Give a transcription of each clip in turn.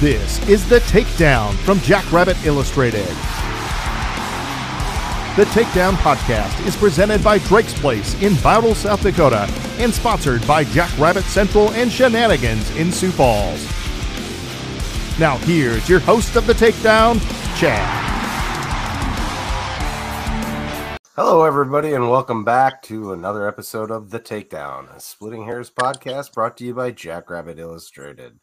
This is The Takedown from Jackrabbit Illustrated. The Takedown podcast is presented by Drake's Place in Battle, South Dakota, and sponsored by Jackrabbit Central and Shenanigans in Sioux Falls. Now, here's your host of The Takedown, Chad. Hello, everybody, and welcome back to another episode of The Takedown, a Splitting Hairs podcast brought to you by Jackrabbit Illustrated.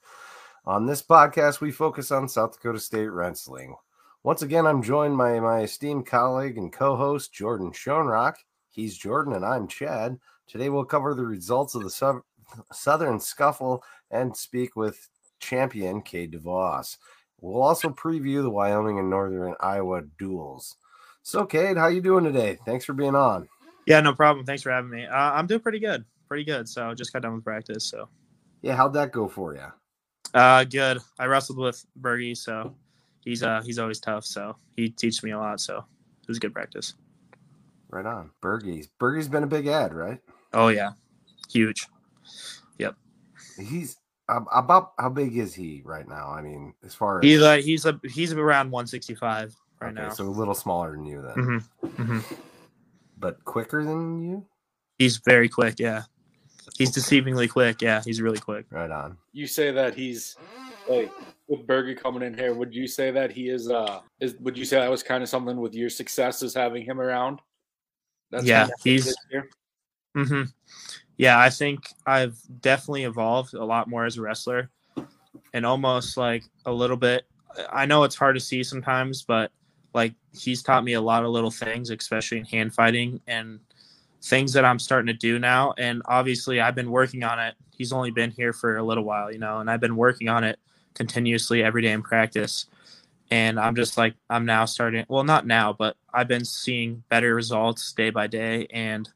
On this podcast, we focus on South Dakota State wrestling. Once again, I'm joined by my esteemed colleague and co host, Jordan Schoenrock. He's Jordan, and I'm Chad. Today, we'll cover the results of the Southern Scuffle and speak with champion Cade DeVos. We'll also preview the Wyoming and Northern Iowa duels. So, Cade, how you doing today? Thanks for being on. Yeah, no problem. Thanks for having me. Uh, I'm doing pretty good, pretty good. So, just got done with practice. So, yeah, how'd that go for you? Uh, good. I wrestled with Bergie, so he's uh he's always tough. So he teaches me a lot. So it was good practice. Right on, Bergie's Bergie's been a big ad, right? Oh yeah, huge. Yep. He's about how big is he right now? I mean, as far as he's uh, he's a he's around 165 right okay, now. So a little smaller than you then. Mm-hmm. Mm-hmm. But quicker than you. He's very quick. Yeah. He's deceivingly quick. Yeah, he's really quick. Right on. You say that he's like with Bergie coming in here. Would you say that he is? Uh, is would you say that was kind of something with your success is having him around? That's yeah, he's. Mm-hmm. Yeah, I think I've definitely evolved a lot more as a wrestler, and almost like a little bit. I know it's hard to see sometimes, but like he's taught me a lot of little things, especially in hand fighting and things that I'm starting to do now. And obviously, I've been working on it. He's only been here for a little while, you know, and I've been working on it continuously every day in practice. And I'm just like, I'm now starting, well, not now, but I've been seeing better results day by day. And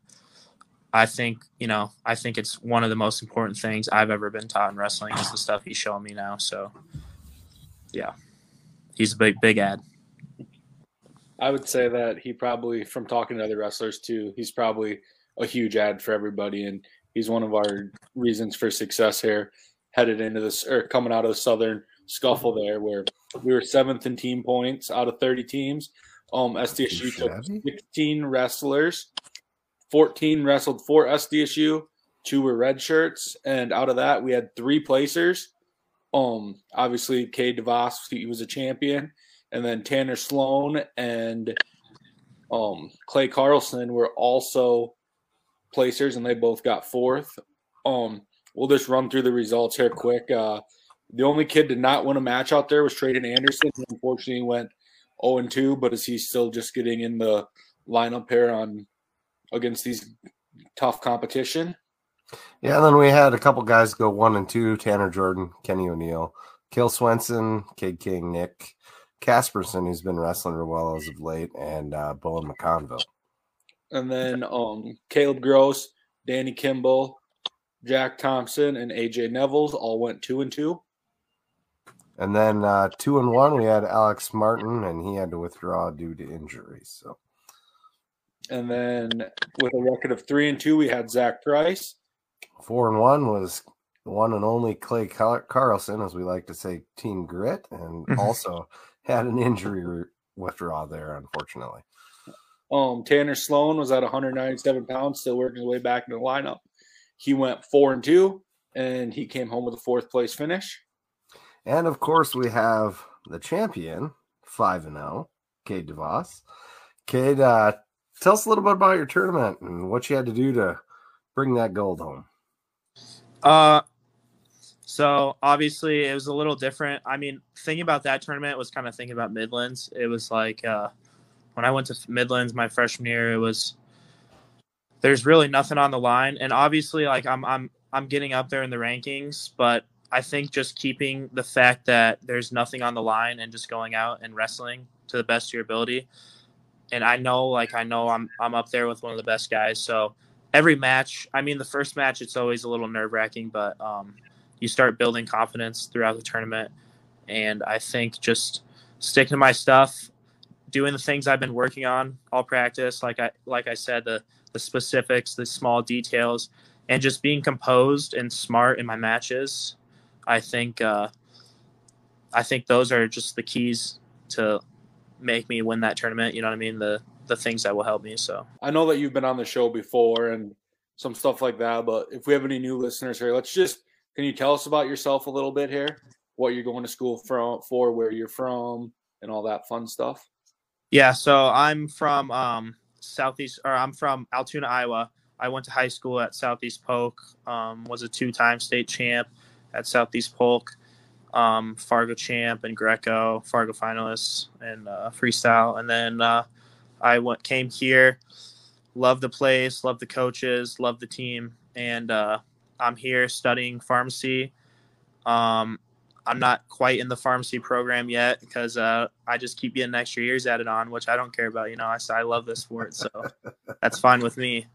I think, you know, I think it's one of the most important things I've ever been taught in wrestling is the stuff he's showing me now. So, yeah, he's a big, big ad. I would say that he probably, from talking to other wrestlers too, he's probably a huge ad for everybody, and he's one of our reasons for success here, headed into this or coming out of the Southern scuffle there, where we were seventh in team points out of 30 teams. Um, SDSU took 16 wrestlers, 14 wrestled for SDSU, two were red shirts, and out of that we had three placers. Um, obviously, Cade DeVos, he was a champion and then Tanner Sloan and um, Clay Carlson were also placers, and they both got fourth. Um, we'll just run through the results here quick. Uh, the only kid did not win a match out there was Traden Anderson. He unfortunately, went 0 and 2, but is he still just getting in the lineup here on against these tough competition? Yeah, and then we had a couple guys go one and two: Tanner Jordan, Kenny O'Neill, Kill Swenson, Cade King, Nick Casperson, who's been wrestling real well as of late, and uh, Bowen McConville. And then um, Caleb Gross, Danny Kimball, Jack Thompson, and AJ Nevels all went two and two. And then uh, two and one, we had Alex Martin, and he had to withdraw due to injury. So, and then with a record of three and two, we had Zach Price. Four and one was the one and only Clay Carlson, as we like to say, Team Grit, and mm-hmm. also had an injury withdrawal there, unfortunately. Um, Tanner Sloan was at 197 pounds, still working his way back in the lineup. He went four and two, and he came home with a fourth place finish. And of course, we have the champion, five and zero, oh, Cade DeVos. Cade, uh, tell us a little bit about your tournament and what you had to do to bring that gold home. Uh, so obviously it was a little different. I mean, thinking about that tournament was kind of thinking about Midlands. It was like uh, when I went to Midlands my freshman year, it was there's really nothing on the line, and obviously like I'm I'm I'm getting up there in the rankings, but I think just keeping the fact that there's nothing on the line and just going out and wrestling to the best of your ability. And I know like I know I'm I'm up there with one of the best guys, so every match. I mean, the first match it's always a little nerve wracking, but um, you start building confidence throughout the tournament. And I think just sticking to my stuff, doing the things I've been working on all practice, like I like I said, the the specifics, the small details, and just being composed and smart in my matches. I think uh, I think those are just the keys to make me win that tournament. You know what I mean? The the things that will help me. So I know that you've been on the show before and some stuff like that, but if we have any new listeners here, let's just can you tell us about yourself a little bit here? What you're going to school from for, where you're from, and all that fun stuff? Yeah, so I'm from um, Southeast, or I'm from Altoona, Iowa. I went to high school at Southeast Polk. Um, was a two-time state champ at Southeast Polk, um, Fargo champ and Greco, Fargo finalists and uh, freestyle. And then uh, I went came here, love the place, love the coaches, love the team, and uh, I'm here studying pharmacy. Um, I'm not quite in the pharmacy program yet because uh, I just keep getting extra years added on, which I don't care about. You know, I, I love this sport, so that's fine with me.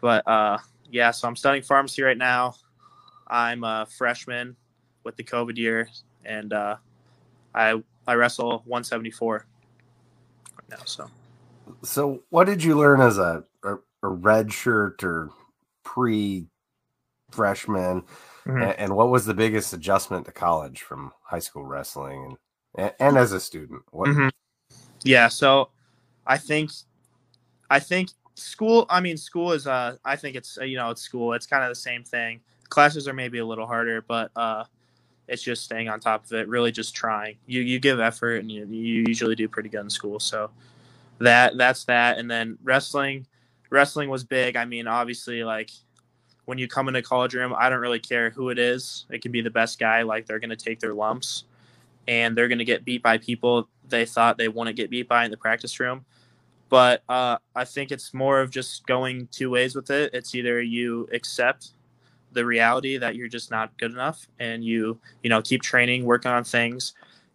But uh, yeah, so I'm studying pharmacy right now. I'm a freshman with the COVID year, and uh, I I wrestle 174 right now. So, so what did you learn as a a, a red shirt or pre freshman, mm-hmm. and, and, what was the biggest adjustment to college from high school wrestling and and, as a student? What? Mm-hmm. Yeah, so I think I think school. I mean, school is uh, I think it's you know it's school. It's kind of the same thing. Classes are maybe a little harder, but uh, it's just staying on top of it. Really, just trying. You you give effort, and you you usually do pretty good in school. So that that's that. And then wrestling, wrestling was big. I mean, obviously, like when you come into a college room, I don't really care who it is. It can be the best guy. Like they're going to take their lumps, and they're going to get beat by people they thought they wouldn't get beat by in the practice room. But uh, I think it's more of just going two ways with it. It's either you accept the reality that you're just not good enough, and you you know keep training, working on things,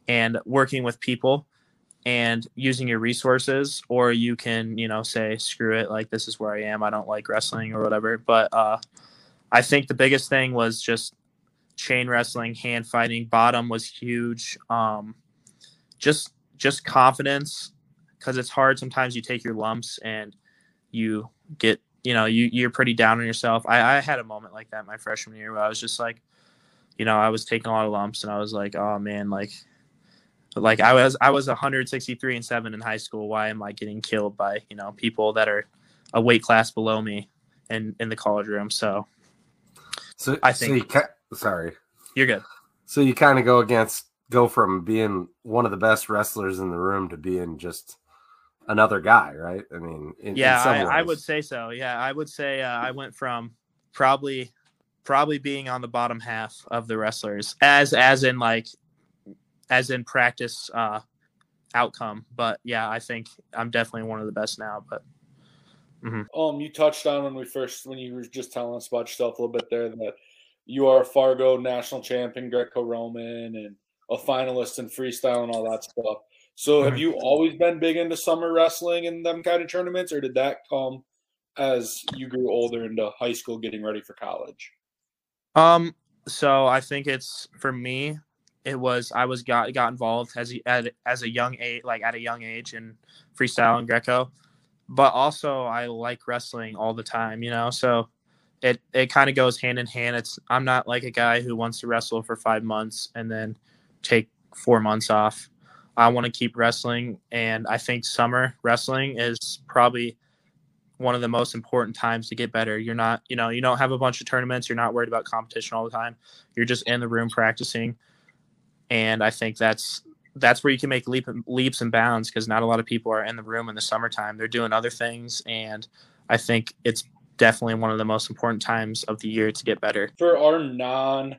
and working with people and using your resources or you can you know say screw it like this is where i am i don't like wrestling or whatever. But uh i think the biggest thing was just chain wrestling hand fighting bottom was huge um just just confidence because it's hard sometimes you take your lumps and you get you know you you're pretty down on yourself. I i had a moment like that my freshman year where i was just like you know i was taking a lot of lumps and i was like oh man like like I was I was 163 and 7 in high school. Why am I getting killed by, you know, people that are a weight class below me in in the college room? So So I think so you sorry. You're good. So you kind of go against go from being one of the best wrestlers in the room to being just another guy, right? I mean, in, yeah, in I, I, would say so. Yeah, I would say uh, I went from probably probably being on the bottom half of the wrestlers as as in like as in practice uh, outcome. But yeah, I think I'm definitely one of the best now. But mm-hmm. um, you touched on when we first when you were just telling us about yourself a little bit there that you are a Fargo national champion, Greco-Roman, and a finalist in freestyle and all that stuff. So have mm-hmm. you always been big into summer wrestling and them kind of tournaments, or did that come as you grew older into high school, getting ready for college? Um, so I think it's for me it was I was got got involved as a, at, as a young age, like at a young age in freestyle and Greco, but also I like wrestling all the time, you know. So it it kind of goes hand in hand. It's I'm not like a guy who wants to wrestle for five months and then take four months off. I want to keep wrestling, and I think summer wrestling is probably one of the most important times to get better. You're not, you know, you don't have a bunch of tournaments. You're not worried about competition all the time. You're just in the room practicing and I think that's that's where you can make leap, leaps and bounds because not a lot of people are in the room in the summertime. They're doing other things, and I think it's definitely one of the most important times of the year to get better. For our non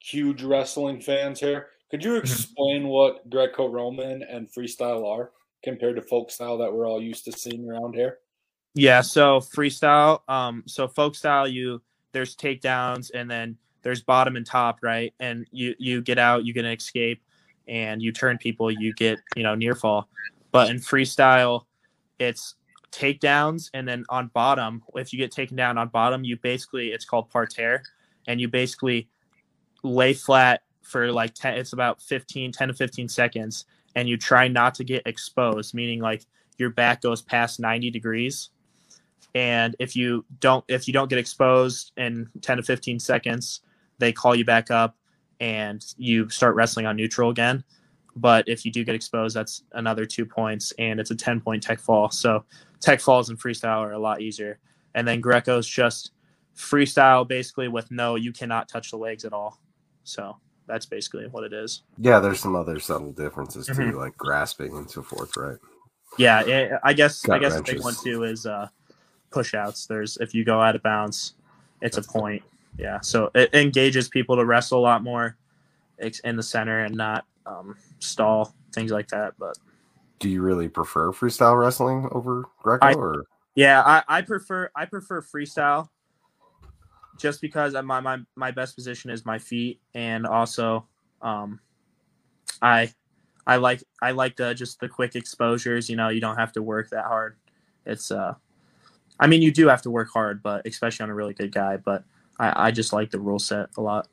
huge wrestling fans here, could you mm-hmm. explain what Greco-Roman and freestyle are compared to folk style that we're all used to seeing around here? Yeah, so freestyle, um, so folk style, you there's takedowns and then there's bottom and top, right? And you you get out, you get an escape, and you turn people, you get you know near fall. But in freestyle, it's takedowns, and then on bottom, if you get taken down on bottom, you basically it's called parterre, and you basically lay flat for like 10 it's about 15 10 to 15 seconds and you try not to get exposed meaning like your back goes past 90 degrees and if you don't if you don't get exposed in 10 to 15 seconds they call you back up and you start wrestling on neutral again. But if you do get exposed, that's another two points, and it's a 10 point tech fall. So tech falls and freestyle are a lot easier. And then Greco's just freestyle basically with no, you cannot touch the legs at all. So that's basically what it is. Yeah, there's some other subtle differences too, Mhm. like grasping and so forth, right? Yeah, it, I guess I guess the big one too is uh, push outs. There's if you go out of bounds, it's a point. Yeah, so it engages people to wrestle a lot more in the center and not um, stall things like that. But Do you really prefer freestyle wrestling over Greco I- or yeah, I, I prefer I prefer freestyle just because my my my best position is my feet and also um, I I like I like the just the quick exposures. You know, you don't have to work that hard. It's uh, I mean, you do have to work hard, but especially on a really good guy. But I, I just like the rule set a lot.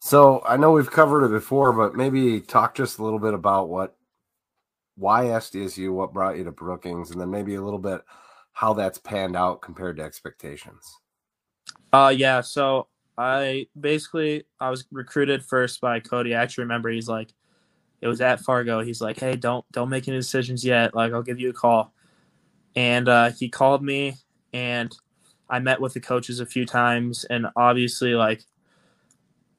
So I know we've covered it before, but maybe talk just a little bit about what why SDSU, what brought you to Brookings, and then maybe a little bit how that's panned out compared to expectations. Uh, yeah. So I basically I was recruited first by Cody. I actually remember he's like, it was at Fargo. He's like, hey, don't don't make any decisions yet. Like I'll give you a call. And uh, he called me, and I met with the coaches a few times, and obviously like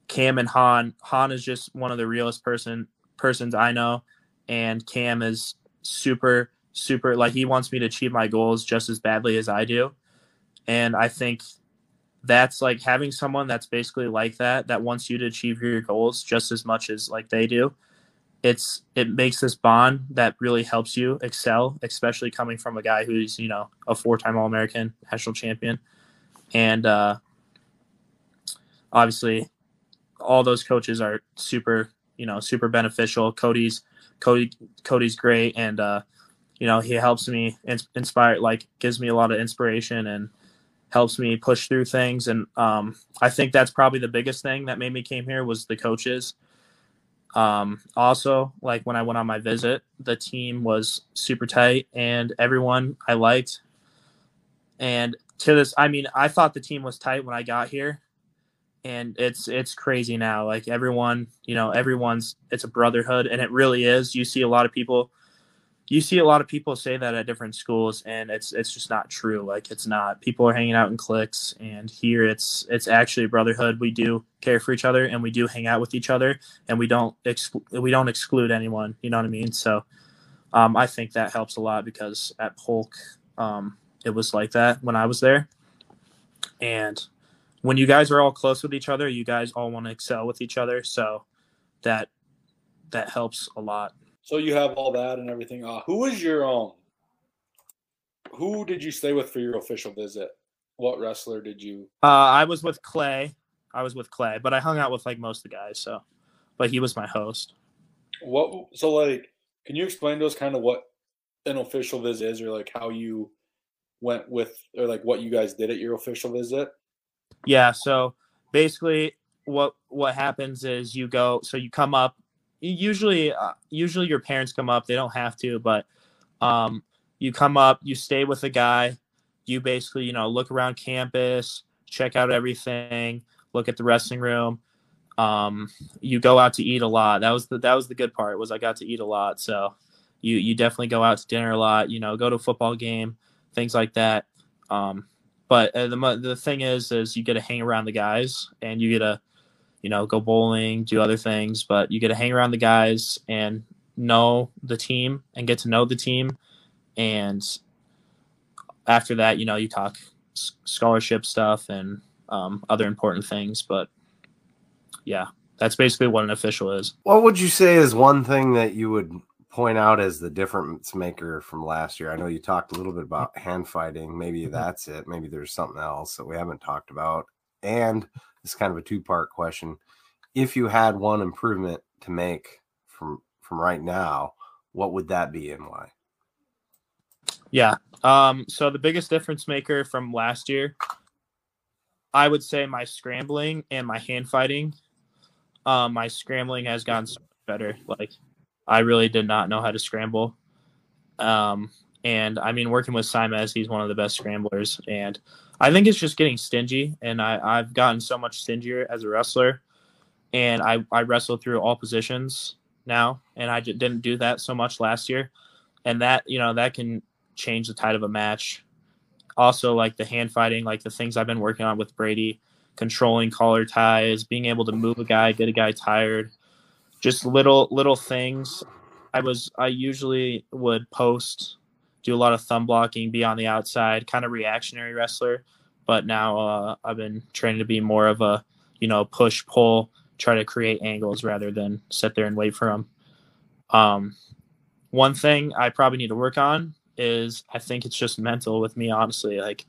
Cam and Hahn. Hahn is just one of the realest person persons I know, and Cam is super super like he wants me to achieve my goals just as badly as I do, and I think that's like having someone that's basically like that that wants you to achieve your goals just as much as like they do it's it makes this bond that really helps you excel especially coming from a guy who's you know a four-time all-american national champion. And uh obviously all those coaches are super you know super beneficial. Cody's cody cody's great. And uh you know he helps me ins- inspire like gives me a lot of inspiration and helps me push through things. And um, i think that's probably the biggest thing that made me came here was the coaches um, also like when i went on my visit the team was super tight and everyone i liked. And to this i mean i thought the team was tight when i got here. And it's it's crazy now. Like everyone you know everyone's it's a brotherhood and it really is. You see a lot of people you see a lot of people say that at different schools and it's it's just not true. Like it's not people are hanging out in cliques and here it's it's actually brotherhood. We do care for each other and we do hang out with each other and we don't exclu- we don't exclude anyone you know what i mean? So um, i think that helps a lot because at polk um, it was like that when i was there. And when you guys are all close with each other you guys all want to excel with each other so that that helps a lot So you have all that and everything. Uh, who was your um? Who did you stay with for your official visit? What wrestler did you? Uh, I was with Clay. I was with Clay, but I hung out with like most of the guys. So, but he was my host. What? So like, can you explain to us kind of what an official visit is, or like how you went with, or like what you guys did at your official visit? Yeah. So basically, what what happens is you go. So you come up. Usually, uh, usually your parents come up. They don't have to, but um, you come up. You stay with a guy. You basically, you know, look around campus, check out everything, look at the wrestling room. Um, you go out to eat a lot. That was the that was the good part was I got to eat a lot. So you you definitely go out to dinner a lot. You know, go to a football game, things like that. Um, but uh, the the thing is, is you get to hang around the guys, and you get to, you know, go bowling, do other things. But you get to hang around the guys and know the team and get to know the team, and after that, you know, you talk scholarship stuff and um, other important things. But yeah, that's basically what an official is. What would you say is one thing that you would point out as the difference maker from last year? I know you talked a little bit about hand fighting. Maybe that's it. Maybe there's something else that we haven't talked about. And it's kind of a two part question. If you had one improvement to make from from right now, what would that be and why? Yeah. Um, so the biggest difference maker from last year, I would say my scrambling and my hand fighting. Um, my scrambling has gotten so much better. Like, I really did not know how to scramble. Um, and I mean, working with Simez, he's one of the best scramblers. And I think it's just getting stingy. And I, I've gotten so much stingier as a wrestler. and I I wrestle through all positions now, and I didn't do that so much last year, and that you know that can change the tide of a match. Also, like the hand fighting, like the things I've been working on with Brady, controlling collar ties, being able to move a guy, get a guy tired, just little little things. I was I usually would post, do a lot of thumb blocking, be on the outside, kind of reactionary wrestler, but now uh, I've been training to be more of a you know push pull, try to create angles rather than sit there and wait for them. Um, one thing I probably need to work on is I think it's just mental with me, honestly. Like,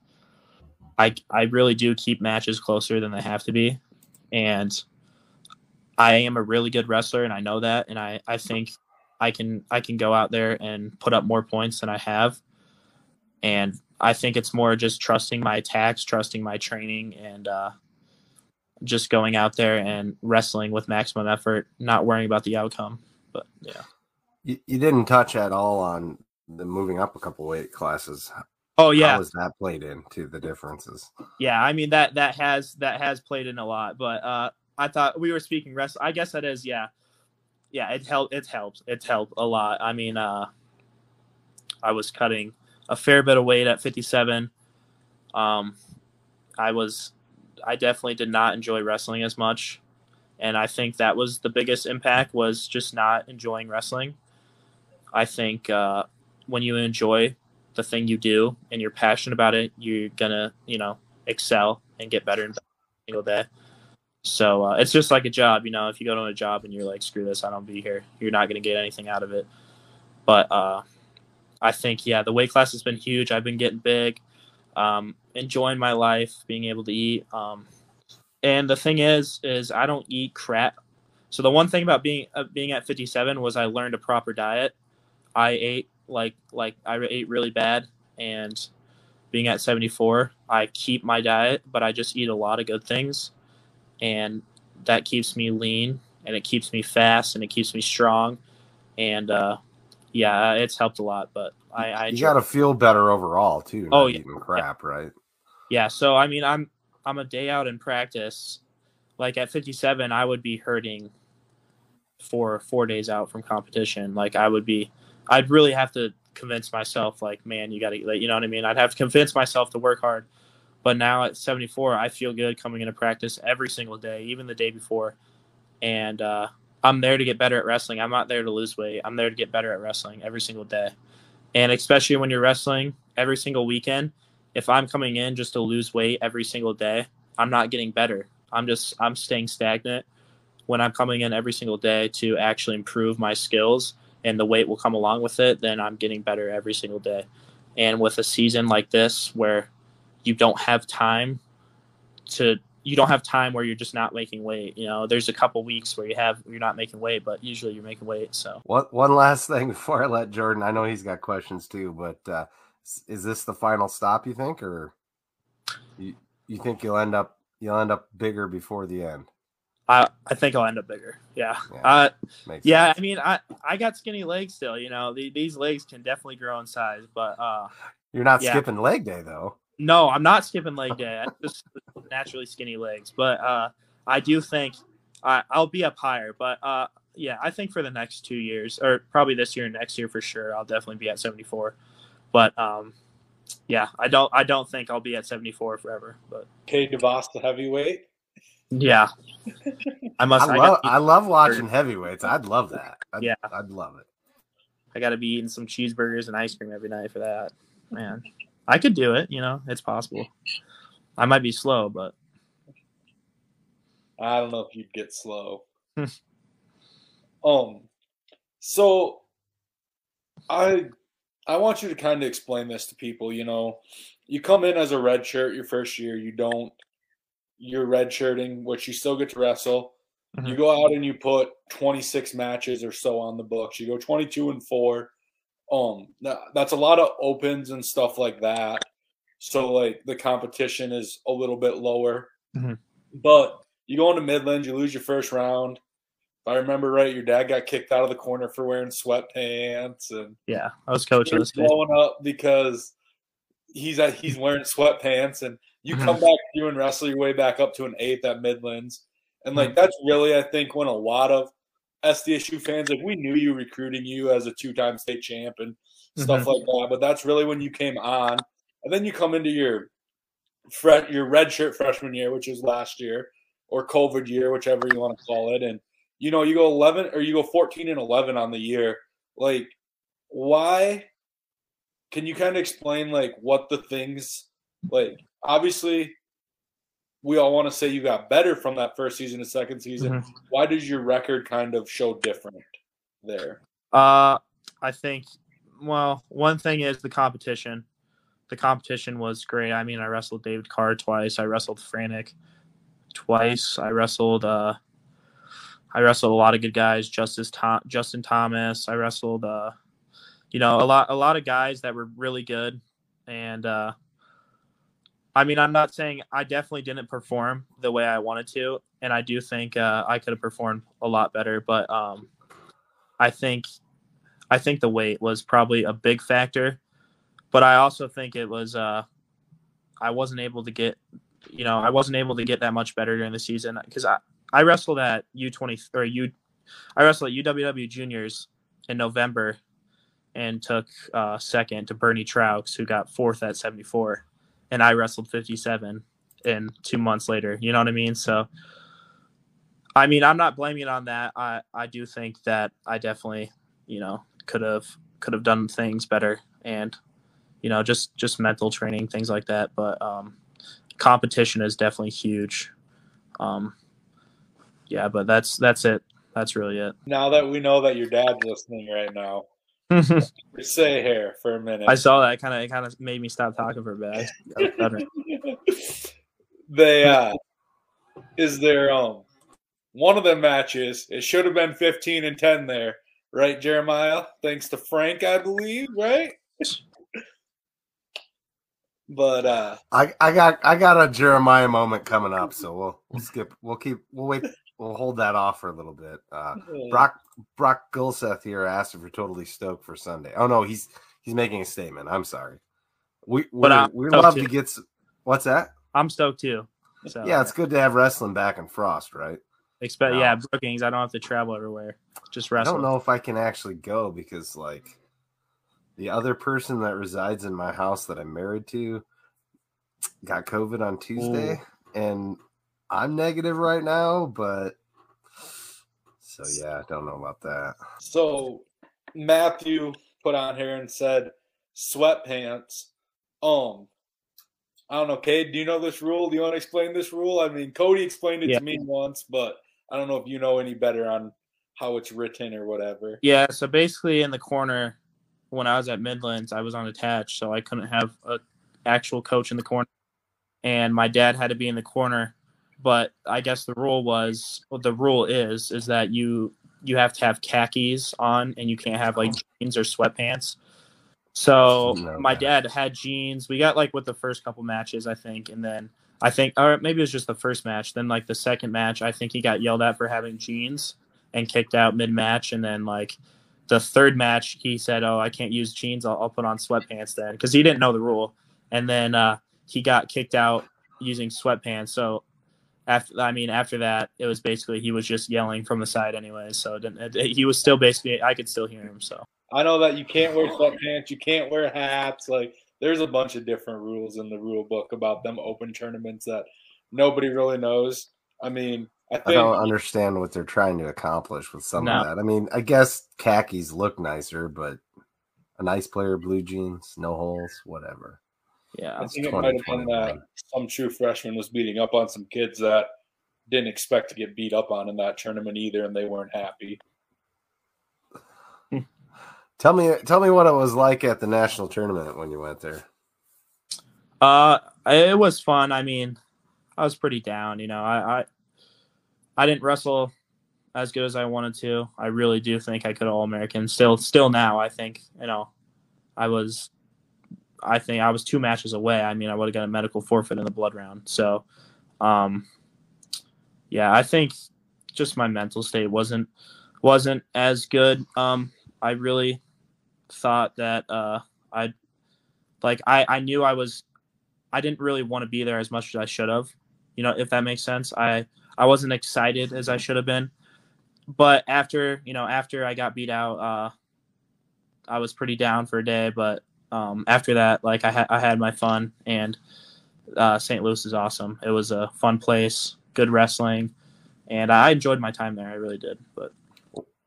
I I really do keep matches closer than they have to be, and I am a really good wrestler, and I know that, and I I think I can I can go out there and put up more points than I have, and I think it's more just trusting my attacks, trusting my training, and uh, just going out there and wrestling with maximum effort, not worrying about the outcome. But yeah, you, you didn't touch at all on the moving up a couple weight classes. Oh yeah, how was that played into the differences? Yeah, I mean that that has that has played in a lot, but uh, I thought we were speaking rest. I guess that is yeah, yeah. It helped. It helped. It's helped a lot. I mean, uh, I was cutting a fair bit of weight at 57. Um, I was, I definitely did not enjoy wrestling as much, and I think that was the biggest impact was just not enjoying wrestling. I think uh, when you enjoy the thing you do and you're passionate about it, you're gonna, you know, excel and get better and better single day. So uh, it's just like a job, you know. If you go to a job and you're like, "Screw this, I don't be here," you're not gonna get anything out of it. But uh, I think, yeah, the weight class has been huge. I've been getting big, um, enjoying my life, being able to eat. Um, and the thing is, is I don't eat crap. So the one thing about being uh, being at 57 was I learned a proper diet. I ate like like I ate really bad, and being at 74, I keep my diet, but I just eat a lot of good things, and that keeps me lean and it keeps me fast and it keeps me strong, and uh, yeah, it's helped a lot. But I, I you got to feel better overall too. Oh yeah, crap, yeah. right? Yeah. So I mean, I'm I'm a day out in practice. Like at 57, I would be hurting for four days out from competition. Like I would be I'd really have to convince myself, like, man, you got to, like, you know what I mean? I'd have to convince myself to work hard. But now at 74, I feel good coming into practice every single day, even the day before. And uh, I'm there to get better at wrestling. I'm not there to lose weight. I'm there to get better at wrestling every single day. And especially when you're wrestling every single weekend, if I'm coming in just to lose weight every single day, I'm not getting better. I'm just I'm staying stagnant when I'm coming in every single day to actually improve my skills and the weight will come along with it, then I'm getting better every single day. And with a season like this where you don't have time to you don't have time where you're just not making weight. You know, there's a couple weeks where you have you're not making weight, but usually you're making weight. So what one last thing before I let Jordan, I know he's got questions too, but uh, is this the final stop you think, or you you think you'll end up you'll end up bigger before the end? I, I think I'll end up bigger. Yeah. Yeah. Uh, yeah I mean, I, I got skinny legs still, you know, the, these legs can definitely grow in size, but, uh, you're not yeah. skipping leg day though. No, I'm not skipping leg day. I just naturally skinny legs, but, uh, I do think I, I'll be up higher, but, uh, yeah, I think for the next two years or probably this year and next year for sure, I'll definitely be at 74, but, um, yeah, I don't, I don't think I'll be at 74 forever, but. K DeVos, the heavyweight. Yeah, I must. I, I love. I love watching heavyweights. I'd love that. I'd, yeah, I'd love it. I got to be eating some cheeseburgers and ice cream every night for that. Man, I could do it. You know, it's possible. I might be slow, but I don't know if you'd get slow. um, so I I want you to kind of explain this to people. You know, you come in as a red shirt your first year. You don't you're red shirting, which you still get to wrestle. Mm-hmm. You go out and you put 26 matches or so on the books. You go 22 and four. Um, that's a lot of opens and stuff like that. So like the competition is a little bit lower. Mm-hmm. But you go into Midlands, you lose your first round. If I remember right, your dad got kicked out of the corner for wearing sweatpants, and yeah, I was coaching this blowing up because he's at, he's wearing sweatpants, and you mm-hmm. come back, you and wrestle your way back up to an eighth at Midlands, And like that's really, I think, when a lot of SDSU fans like we knew you recruiting you as a two-time state champ and stuff mm-hmm. like that, but that's really when you came on, and then you come into your fre- your redshirt freshman year, which was last year, or COVID year, whichever you want to call it, and you know you go 11 or you go 14 and 11 on the year. Like, why? Can you kind of explain like what the things like? Obviously, we all want to say you got better from that first season to second season. Mm-hmm. Why does your record kind of show different there? Uh, I think, well, one thing is the competition. The competition was great. I mean, I wrestled David Carr twice. I wrestled Franek twice. I wrestled, uh, I wrestled a lot of good guys. Justice Tom, Justin Thomas. I wrestled, uh, you know, a lot, a lot of guys that were really good, and uh, I mean, I'm not saying I definitely didn't perform the way I wanted to, and I do think uh, I could have performed a lot better. But um, I think I think the weight was probably a big factor. But I also think it was uh, I wasn't able to get, you know, I wasn't able to get that much better during the season because I I wrestled at U20 or U, I wrestled at UWW juniors in November, and took uh, second to Bernie Truax, who got fourth at 74 and I wrestled 57 and two months later. You know what I mean? So, I mean, I'm not blaming on that. I, I do think that I definitely, you know, could have could have done things better and, you know, just just mental training, things like that. But um, competition is definitely huge. Um, yeah, but that's that's it. That's really it. Now that we know that your dad's listening right now, Say here for a minute. I saw that. Kind of, it kind of made me stop talking for a bit. they uh, is their um one of the matches. It should have been fifteen and ten there, right, Jeremiah? Thanks to Frank, I believe, right? but uh I I got I got a Jeremiah moment coming up, so we'll we'll skip. We'll keep. We'll wait we'll hold that off for a little bit. Uh, Brock Brock Gulseth here asked if you're totally stoked for Sunday. Oh no, he's he's making a statement. I'm sorry. We we we love too. to get. Some, what's that? I'm stoked too. So, yeah, it's good to have wrestling back in Frost, right? Expect no. yeah, Brookings. I don't have to travel everywhere. Just wrestle. I don't know if I can actually go because like the other person that resides in my house that I'm married to got COVID on Tuesday, Ooh. and I'm negative right now, but so yeah, I don't know about that. So Matthew put on here and said sweatpants. Um, I don't know, Cade. Do you know this rule? Do you want to explain this rule? I mean, Cody explained it yeah. to me once, but I don't know if you know any better on how it's written or whatever. Yeah. So basically, in the corner, when I was at Midlands, I was unattached, so I couldn't have a actual coach in the corner, and my dad had to be in the corner but I guess the rule was well, the rule is is that you you have to have khakis on and you can't have like jeans or sweatpants. So no, my dad had jeans. We got like with the first couple matches, I think, and then I think, or maybe it was just the first match. Then like the second match, I think he got yelled at for having jeans and kicked out mid match, and then like the third match, he said, "Oh, I can't use jeans. I'll, I'll put on sweatpants then," because he didn't know the rule. And then uh, he got kicked out using sweatpants. So after I mean after that it was basically he was just yelling from the side anyway so it it, he was still basically I could still hear him so. I know that you can't wear sweatpants you can't wear hats like there's a bunch of different rules in the rule book about them open tournaments that nobody really knows. I mean I, think, I don't understand what they're trying to accomplish with some no. of that. I mean I guess khakis look nicer but a nice player blue jeans no holes whatever yeah, I think it might have been that some true freshman was beating up on some kids that didn't expect to get beat up on in that tournament either, and they weren't happy. tell me, tell me what it was like at the national tournament when you went there. Uh, it was fun. I mean, I was pretty down. You know, I, I, I didn't wrestle as good as I wanted to. I really do think I could all American. Still, still now, I think you know, I was I think I was two matches away. I mean, I would have got a medical forfeit in the blood round. So, um, yeah, I think just my mental state wasn't wasn't as good. Um, I really thought that uh, I like I I knew I was I didn't really want to be there as much as I should have. You know, if that makes sense. I I wasn't excited as I should have been. But after you know after I got beat out, uh, I was pretty down for a day. But um, after that, like I had I had my fun, and uh, St. Louis is awesome. It was a fun place, good wrestling, and I enjoyed my time there. I really did. But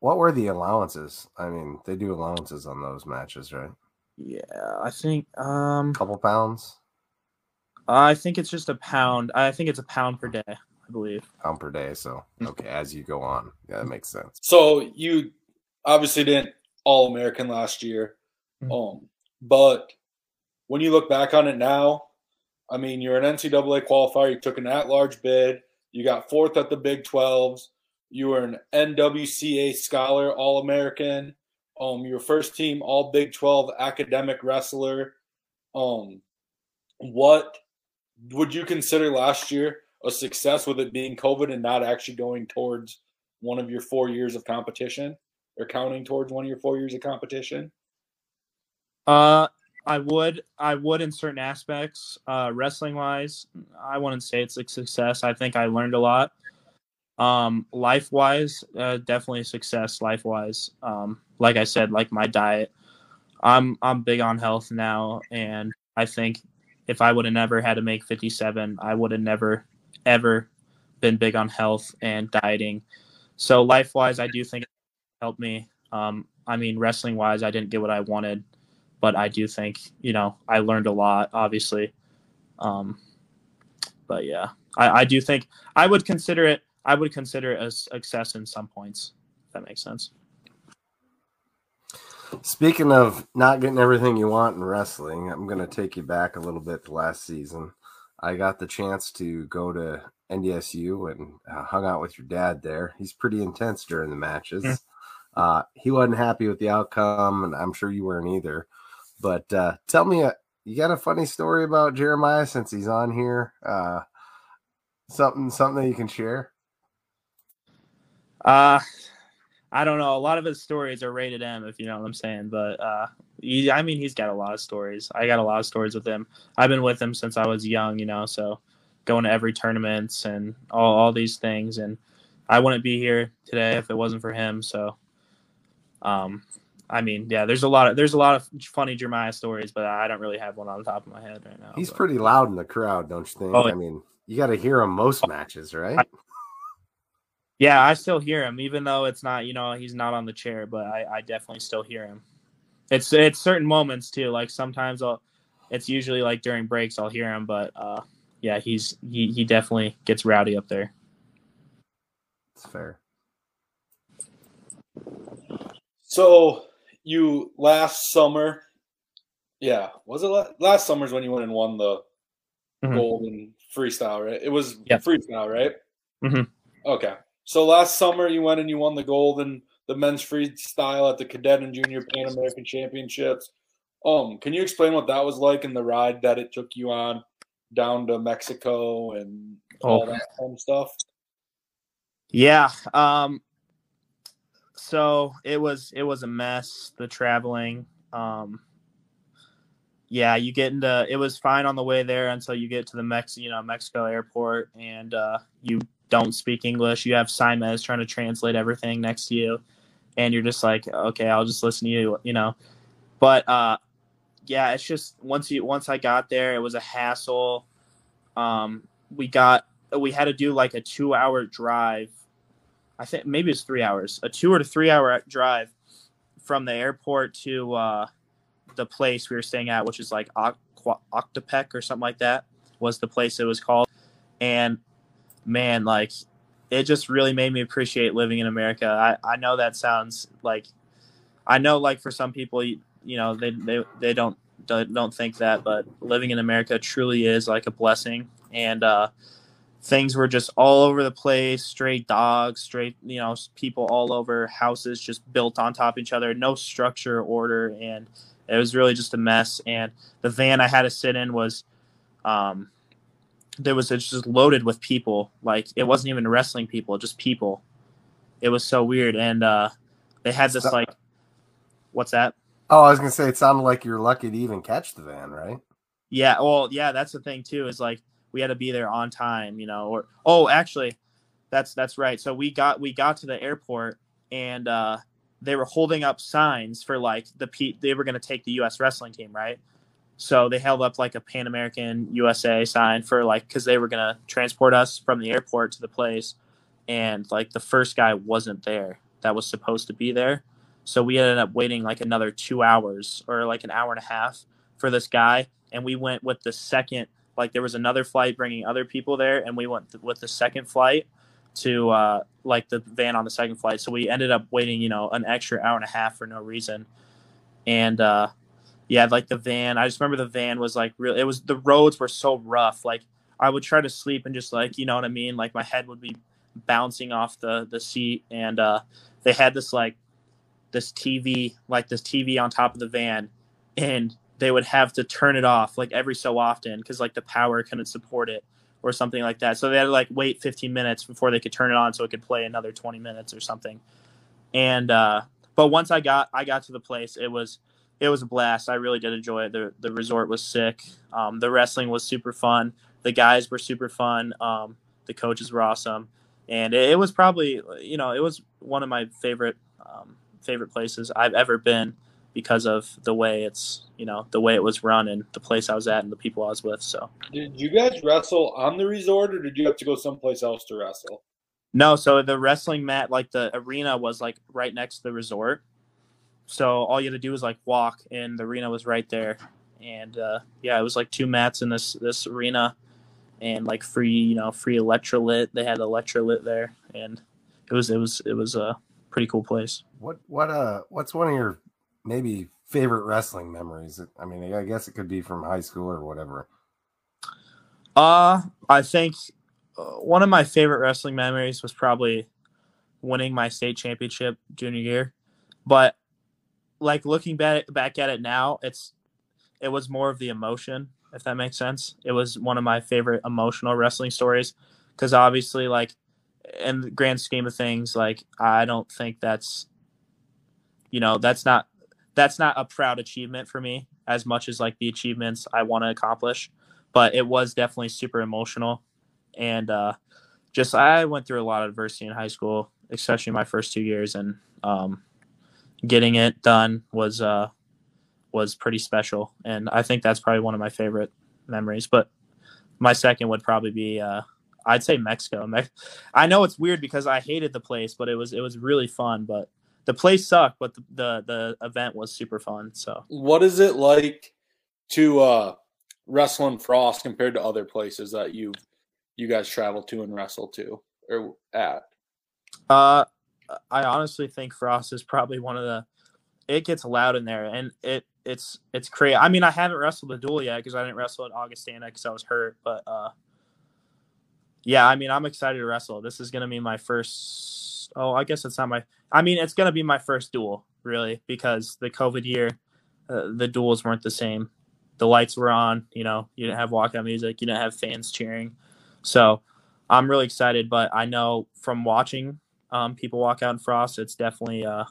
what were the allowances? I mean, they do allowances on those matches, right? Yeah, I think um couple pounds. I think it's just a pound. I think it's a pound per day, I believe. Pound per day. So mm. okay, as you go on, yeah, that makes sense. So you obviously didn't All American last year, mm-hmm. um, but when you look back on it now, I mean, you're an NCAA qualifier. You took an at-large bid. You got fourth at the Big 12s. You were an NWCA scholar, All American. Um, your first team All Big 12 academic wrestler. Um, what would you consider last year a success with it being COVID and not actually going towards one of your four years of competition or counting towards one of your four years of competition? Uh, I would, I would in certain aspects, uh, wrestling wise, I wouldn't say it's a success. I think I learned a lot. Um, life wise, uh, definitely a success. Life wise, um, like I said, like my diet, I'm I'm big on health now, and I think if I would have never had to make 57, I would have never ever been big on health and dieting. So life wise, I do think it helped me. Um, I mean, wrestling wise, I didn't get what I wanted, but I do think you know I learned a lot, obviously. Um, but yeah, I, I do think I would consider it I would consider it a success in some points. If that makes sense. Speaking of not getting everything you want in wrestling, I'm going to take you back a little bit to last season. I got the chance to go to NDSU and uh, hung out with your dad there. He's pretty intense during the matches. Mm. Uh, he wasn't happy with the outcome, and I'm sure you weren't either. But uh, tell me, uh, you got a funny story about Jeremiah since he's on here? Uh, something, something that you can share? Uh, I don't know. A lot of his stories are rated M, if you know what I'm saying. But uh, he, I mean, he's got a lot of stories. I got a lot of stories with him. I've been with him since I was young, you know. So going to every tournaments and all all these things, and I wouldn't be here today if it wasn't for him. So, um, I mean, yeah, there's a lot of there's a lot of funny Jeremiah stories, but I don't really have one on the top of my head right now. He's but. pretty loud in the crowd, don't you think? Oh, I mean, you got to hear him most matches, right? I, yeah, I still hear him, even though it's not, you know, he's not on the chair, but I, I definitely still hear him. It's it's certain moments too. Like sometimes I'll, it's usually like during breaks I'll hear him, but uh, yeah, he's he he definitely gets rowdy up there. It's fair. So you last summer, yeah, was it last summer's when you went and won the mm-hmm. golden freestyle, right? It was yep. freestyle, right? Mm-hmm. Okay. So last summer you went and you won the gold in the men's freestyle at the cadet and junior Pan American Championships. Um, can you explain what that was like and the ride that it took you on down to Mexico and all oh. that fun stuff? Yeah. Um so it was it was a mess, the traveling. Um yeah, you get into it was fine on the way there until you get to the Mex you know, Mexico airport and uh you don't speak English. You have Simez trying to translate everything next to you, and you're just like, okay, I'll just listen to you, you know. But uh, yeah, it's just once you once I got there, it was a hassle. Um, we got we had to do like a two hour drive. I think maybe it's three hours, a two or three hour drive from the airport to uh, the place we were staying at, which is like Octopec or something like that was the place it was called. And man, like it just really made me appreciate living in America. I, I know that sounds like I know like for some people you, you know they, they they don't don't think that, but living in America truly is like a blessing. And uh, things were just all over the place, straight dogs, straight you know people all over, houses just built on top of each other, no structure or order, and it was really just a mess. And the van I had to sit in was um, there was it's just loaded with people. Like it wasn't even wrestling people, just people. It was so weird, and uh, they had this like, what's that? Oh, I was gonna say it sounded like you're lucky to even catch the van, right? Yeah. Well, yeah, that's the thing too. Is like we had to be there on time, you know. Or oh, actually, That's that's right. So we got we got to the airport and uh, they were holding up signs for like the P- they were going to take the U.S. wrestling team, right? So they held up like a Pan American USA sign for like because they were going to transport us from the airport to the place, and like the first guy wasn't there that was supposed to be there, so we ended up waiting like another two hours or like an hour and a half for this guy, and we went with the second. Like there was another flight bringing other people there, and we went th- with the second flight to uh, like the van on the second flight. So we ended up waiting, you know, an extra hour and a half for no reason. And uh, yeah, like the van, I just remember the van was like real. It was the roads were so rough. Like I would try to sleep and just like you know what I mean. Like my head would be bouncing off the the seat, and uh, they had this like this TV, like this TV on top of the van, and they would have to turn it off like every so often because like the power couldn't support it or something like that. So they had to like wait 15 minutes before they could turn it on so it could play another 20 minutes or something. And uh, but once I got I got to the place, it was it was a blast. I really did enjoy it. The the resort was sick. Um, the wrestling was super fun. The guys were super fun. Um, the coaches were awesome, and it, it, was probably you know it was one of my favorite um, favorite places I've ever been because of the way it's you know the way it was run and the place I was at and the people I was with. So did you guys wrestle on the resort or did you have to go someplace else to wrestle? No, so the wrestling mat, like the arena, was like right next to the resort. So all you had to do was like walk, and the arena was right there. And uh, yeah, it was like two mats in this this arena, and like free, you know, free electrolyte. They had electrolyte there, and it was it was it was a pretty cool place. What what uh what's one of your maybe favorite wrestling memories? I mean, I guess it could be from high school or whatever. Uh, I think uh, one of my favorite wrestling memories was probably winning my state championship junior year. But like looking back back at it now, it's it was more of the emotion, if that makes sense. It was one of my favorite emotional wrestling stories because obviously, like in the grand scheme of things, like I don't think that's you know that's not that's not a proud achievement for me as much as like the achievements I want to accomplish. But it was definitely super emotional, and uh, just I went through a lot of adversity in high school, especially my first two years, and um, getting it done was uh, was pretty special. And I think that's probably one of my favorite memories. But my second would probably be uh, I'd say Mexico. I know it's weird because I hated the place, but it was it was really fun. But the place sucked, but the, the, the event was super fun. So, what is it like to uh, wrestle in Frost compared to other places that you you guys travel to and wrestle to or at? Uh, I honestly think Frost is probably one of the. It gets loud in there, and it it's it's crazy. I mean, I haven't wrestled a duel yet because I didn't wrestle at Augustana because I was hurt. But uh, yeah, I mean, I'm excited to wrestle. This is gonna be my first. Oh, I guess it's not my. I mean, it's gonna be my first duel, really, because the COVID year, uh, the duels weren't the same. The lights were on. You know, you didn't have walkout music. You didn't have fans cheering. So, I'm really excited. But I know from watching um, people walk out in frost, it's definitely uh,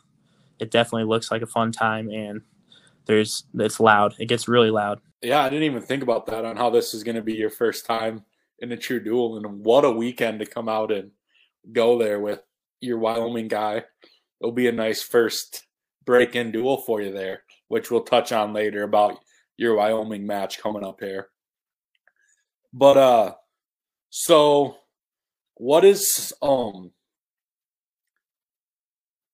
it definitely looks like a fun time, and there's it's loud. It gets really loud. Yeah, I didn't even think about that on how this is going to be your first time in a true duel, and what a weekend to come out and go there with your Wyoming guy. It'll be a nice first break in duel for you there, which we'll touch on later about your Wyoming match coming up here. But uh so what is um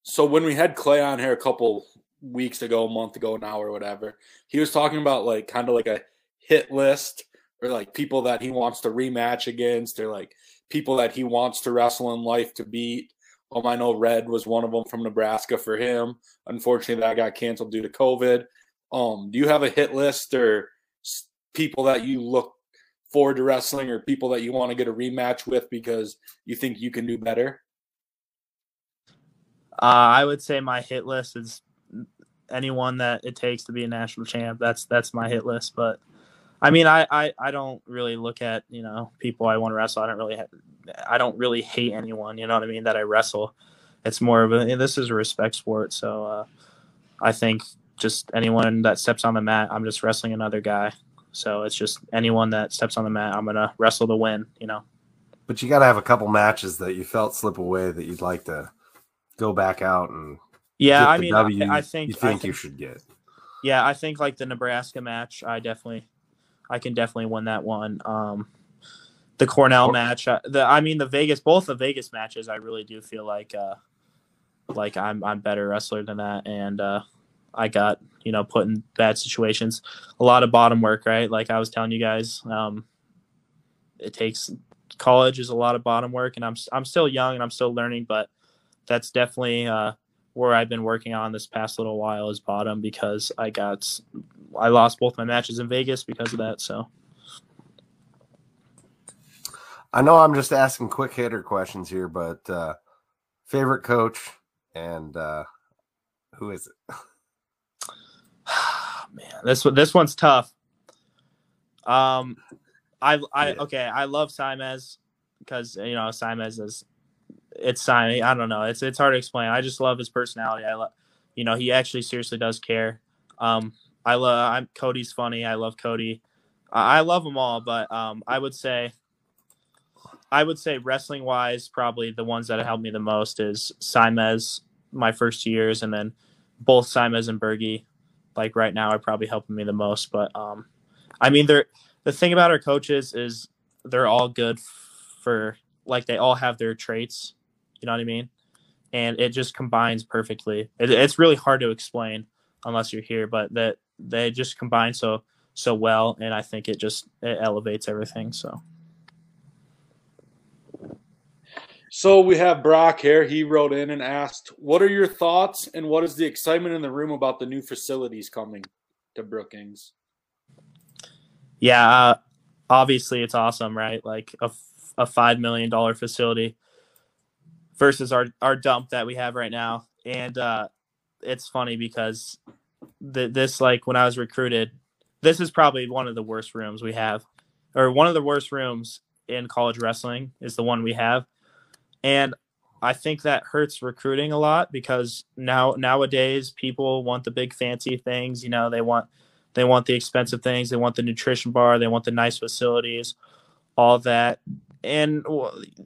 so when we had Clay on here a couple weeks ago, a month ago now or whatever, he was talking about like kind of like a hit list or like people that he wants to rematch against or like people that he wants to wrestle in life to beat. Um, I know Red was one of them from Nebraska for him. Unfortunately, that got canceled due to COVID. Um, do you have a hit list or people that you look forward to wrestling or people that you want to get a rematch with because you think you can do better? Uh, I would say my hit list is anyone that it takes to be a national champ. That's that's my hit list. But I mean, I, I, I don't really look at you know people I want to wrestle. I don't really I don't really hate anyone. You know what I mean? That I wrestle. It's more of a this is a respect sport. So uh, I think just anyone that steps on the mat, I'm just wrestling another guy. So it's just anyone that steps on the mat, I'm gonna wrestle to win. You know. but you got to have a couple matches that you felt slip away that you'd like to go back out and Yeah, I mean, W I, I think you think think you should get. Yeah, I think like the Nebraska match, I definitely, I can definitely win that one. Um, the Cornell match, uh, the I mean the Vegas, both the Vegas matches, I really do feel like, uh, like I'm I'm better wrestler than that, and uh, I got you know put in bad situations, a lot of bottom work, right? Like I was telling you guys, um, it takes college is a lot of bottom work, and I'm I'm still young and I'm still learning, but that's definitely uh, where I've been working on this past little while is bottom because I got I lost both my matches in Vegas because of that. So I know I'm just asking quick hitter questions here, but uh, favorite coach and uh, who is it? man, this one this one's tough. Um, I I okay, I love Simez because you know Simez is it's Simon. I don't know. It's it's hard to explain. I just love his personality. I love, you know, he actually seriously does care. Um, I love. I'm Cody's funny. I love Cody. I, I love them all, but um, I would say, I would say wrestling wise, probably the ones that helped me the most is Simez, my first two years, and then both Simez and Bergie. Like right now, are probably helping me the most. But um, I mean, they're the thing about our coaches is they're all good for like they all have their traits. You know what I mean? And it just combines perfectly. It, it's really hard to explain unless you're here, but that they just combine so so well, and I think it just it elevates everything. So So we have Brock here. He wrote in and asked, "What are your thoughts and what is the excitement in the room about the new facilities coming to Brookings?" yeah, uh, obviously it's awesome, right? Like a, f- a five million dollar facility versus our our dump that we have right now, and uh, it's funny because th- this like when I was recruited, this is probably one of the worst rooms we have, or one of the worst rooms in college wrestling is the one we have, and I think that hurts recruiting a lot because now nowadays people want the big fancy things. You know, they want they want the expensive things. They want the nutrition bar. They want the nice facilities, all that. And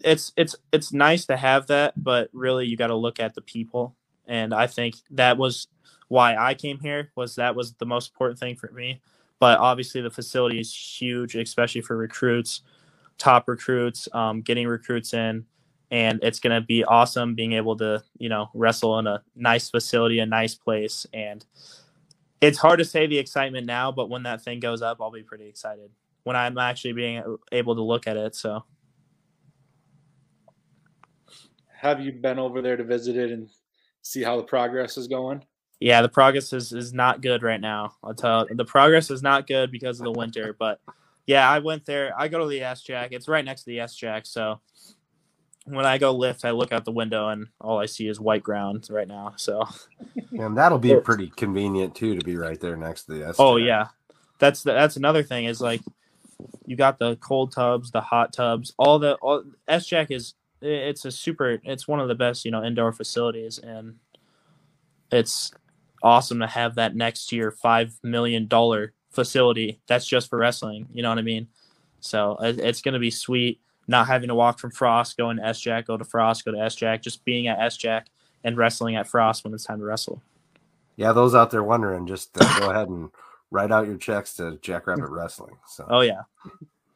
it's it's it's nice to have that, but really you got to look at the people. And I think that was why I came here was that was the most important thing for me. But obviously the facility is huge, especially for recruits, top recruits, um, getting recruits in. And it's going to be awesome being able to, you know, wrestle in a nice facility, a nice place. And it's hard to say the excitement now, but when that thing goes up, I'll be pretty excited when I'm actually being able to look at it. So Have you been over there to visit it and see how the progress is going? Yeah, the progress is, is not good right now. I'll tell you, the progress is not good because of the winter, but yeah, I went there. I go to the S Jack. It's right next to the S Jack. So when I go lift, I look out the window and all I see is white ground right now. So And that'll be pretty convenient too to be right there next to the S. Oh yeah, that's the, that's another thing is like you got the cold tubs, the hot tubs, all the all S Jack is it's a super it's one of the best you know indoor facilities and it's awesome to have that next year five million dollar facility that's just for wrestling. You know what I mean? So it's gonna be sweet not having to walk from Frost, going to S Jack, go to Frost, go to S Jack, just being at S Jack and wrestling at Frost when it's time to wrestle. Yeah, those out there wondering, just uh, go ahead and write out your checks to Jackrabbit Wrestling. So Oh yeah.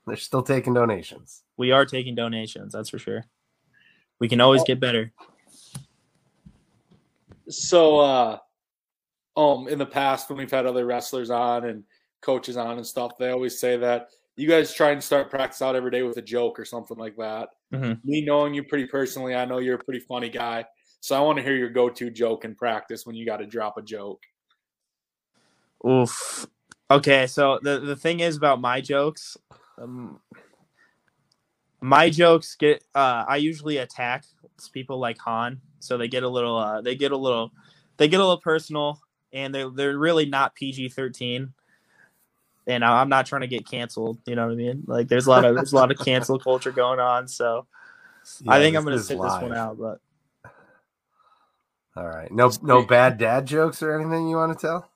they're still taking donations. we are taking donations that's for sure we can always get better So, uh, um, in the past when we've had other wrestlers on and coaches on and stuff, they always say that you guys try and start practice out every day with a joke or something like that. Mhm. Me knowing you pretty personally, I know you're a pretty funny guy. So I want to hear your go-to joke in practice when you got to drop a joke. oof okay so the, the thing is about my jokes um, my jokes get uh, i usually attack people like han so they get a little uh, they get a little they get a little personal and they're, they're really not pg-13 and I- i'm not trying to get canceled you know what i mean like there's a lot of there's a lot of cancel culture going on so i think i'm gonna sit this one out but All right. No no bad dad jokes or anything you want to tell?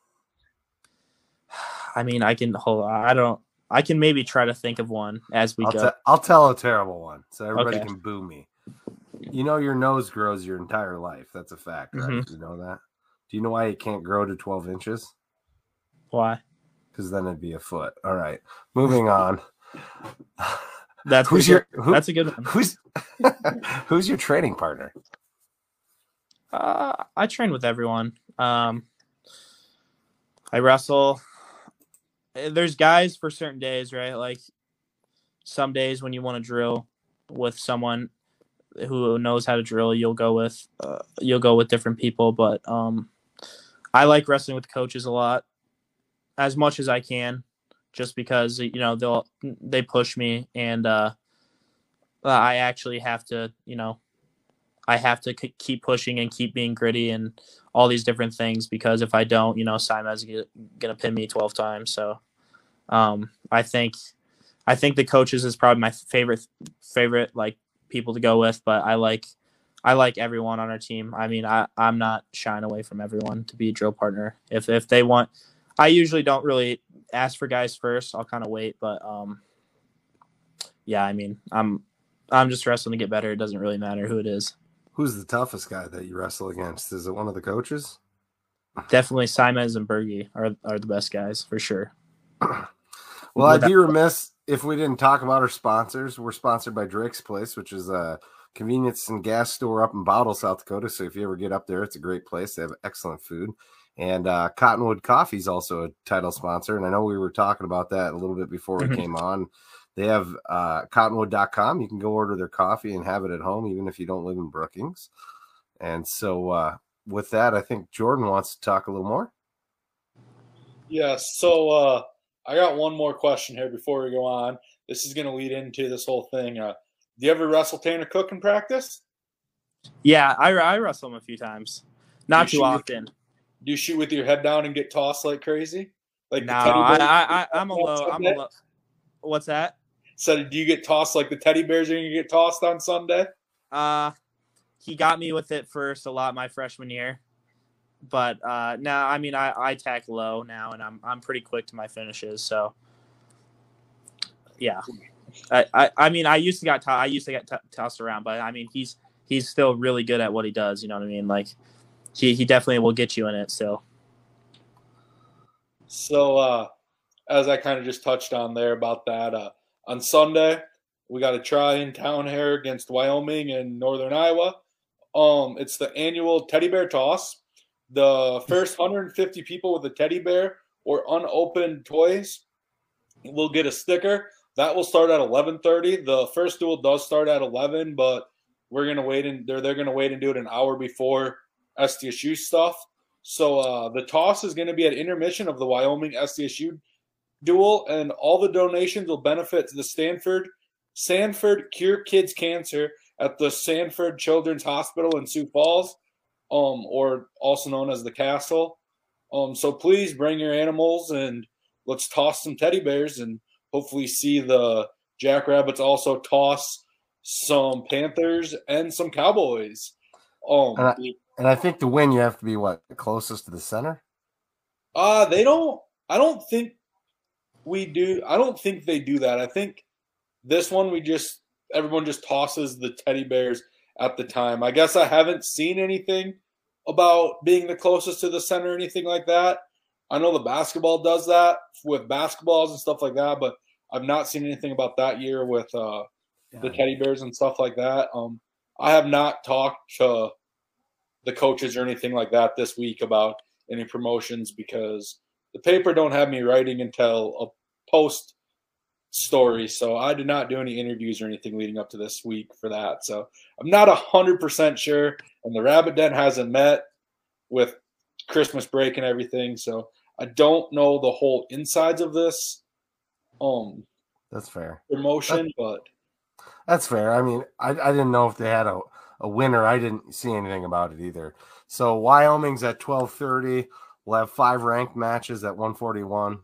I mean, I can hold on. I don't. I can maybe try to think of one as we I'll, go. te- I'll tell a terrible one so everybody Okay. can boo me. You know your nose grows your entire life. That's a fact, right? Mhm. You know that. Do you know why it can't grow to 12 inches? Why? Because then it'd be a foot. All right, moving on. That's who's your who, That's a good one. who's who's your training partner? Uh, I train with everyone. Um, I wrestle. Eh, There's guys for certain days, right? Like some days when you want to drill with someone who knows how to drill, you'll go with uh, you'll go with different people. But um, I like wrestling with coaches a lot, as much as I can, just because you know they'll they push me and uh, I actually have to you know I have to k- keep pushing and keep being gritty and all these different things because if I don't, you know, Simon's gonna pin me twelve times. So, um, I think, I think the coaches is probably my favorite favorite like people to go with. But I like, I like everyone on our team. I mean, I I'm not shying away from everyone to be a drill partner. If if they want, I usually don't really ask for guys first. I'll kind of wait, but um, yeah, I mean, I'm I'm just wrestling to get better. It doesn't really matter who it is. Who's the toughest guy that you wrestle against? Is it one of the coaches? Definitely Simons and Bergie are are the best guys for sure. Well, I'd be remiss if we didn't talk about our sponsors. We're sponsored by Drake's Place, which is a convenience and gas store up in Bottle, South Dakota. So if you ever get up there, it's a great place. They have excellent food. And uh, Cottonwood Coffee is also a title sponsor. And I know we were talking about that a little bit before we Mhm. came on. They have uh, cottonwood.com. You can go order their coffee and have it at home, even if you don't live in Brookings. And so, uh, with that, I think Jordan wants to talk a little more. Yeah, so uh, I got one more question here before we go on. This is going to lead into this whole thing. Uh, do you ever wrestle Tanner Cook in practice? Yeah, I, I wrestle him a few times, not too often. Do you shoot with your head down and get tossed like crazy? Like No, I, I, I, I'm a low. I'm a low. What's that? So do you get tossed like the teddy bears are going to get tossed on Sunday? Uh, he got me with it first a lot my freshman year, but uh, now I mean I I tack low now and I'm I'm pretty quick to my finishes. So yeah, I I, mean I used to got to- I used to get t- tossed around, but I mean he's he's still really good at what he does. You know what I mean? Like he he definitely will get you in it still. So, uh, as I kind of just touched on there about that, uh, on Sunday we got a try in town here against Wyoming and Northern Iowa. Um, it's the annual teddy bear toss. The first 150 people with a teddy bear or unopened toys will get a sticker. That will start at 11:30. The first duel does start at 11, but we're gonna wait and they're they're gonna wait and do it an hour before SDSU stuff. So uh, the toss is to be at intermission of the Wyoming SDSU duel, and all the donations will benefit the Stanford Sanford Cure Kids Cancer at the Sanford Children's Hospital in Sioux Falls, um, or also known as the Castle. Um, so please bring your animals and let's toss some teddy bears and hopefully see the Jackrabbits also toss some Panthers and some Cowboys. Um, And I- And I think to win, you have to be what closest to the center. Uh they don't I don't think we do I don't think they do that. I think this one we just everyone just tosses the teddy bears at the time. I guess I haven't seen anything about being the closest to the center or anything like that. I know the basketball does that with basketballs and stuff like that, but I've not seen anything about that year with uh the teddy bears and stuff like that. Um I have not talked to the coaches or anything like that this week about any promotions because the paper don't have me writing until a post story. So I did not do any interviews or anything leading up to this week for that. So I'm not a hundred percent sure. And the rabbit den hasn't met with Christmas break and everything. So I don't know the whole insides of this um That's fair. promotion, but That's fair. I mean, I, I didn't know if they had a, a winner. I didn't see anything about it either. So Wyoming's at twelve thirty. We'll have five ranked matches at one forty one,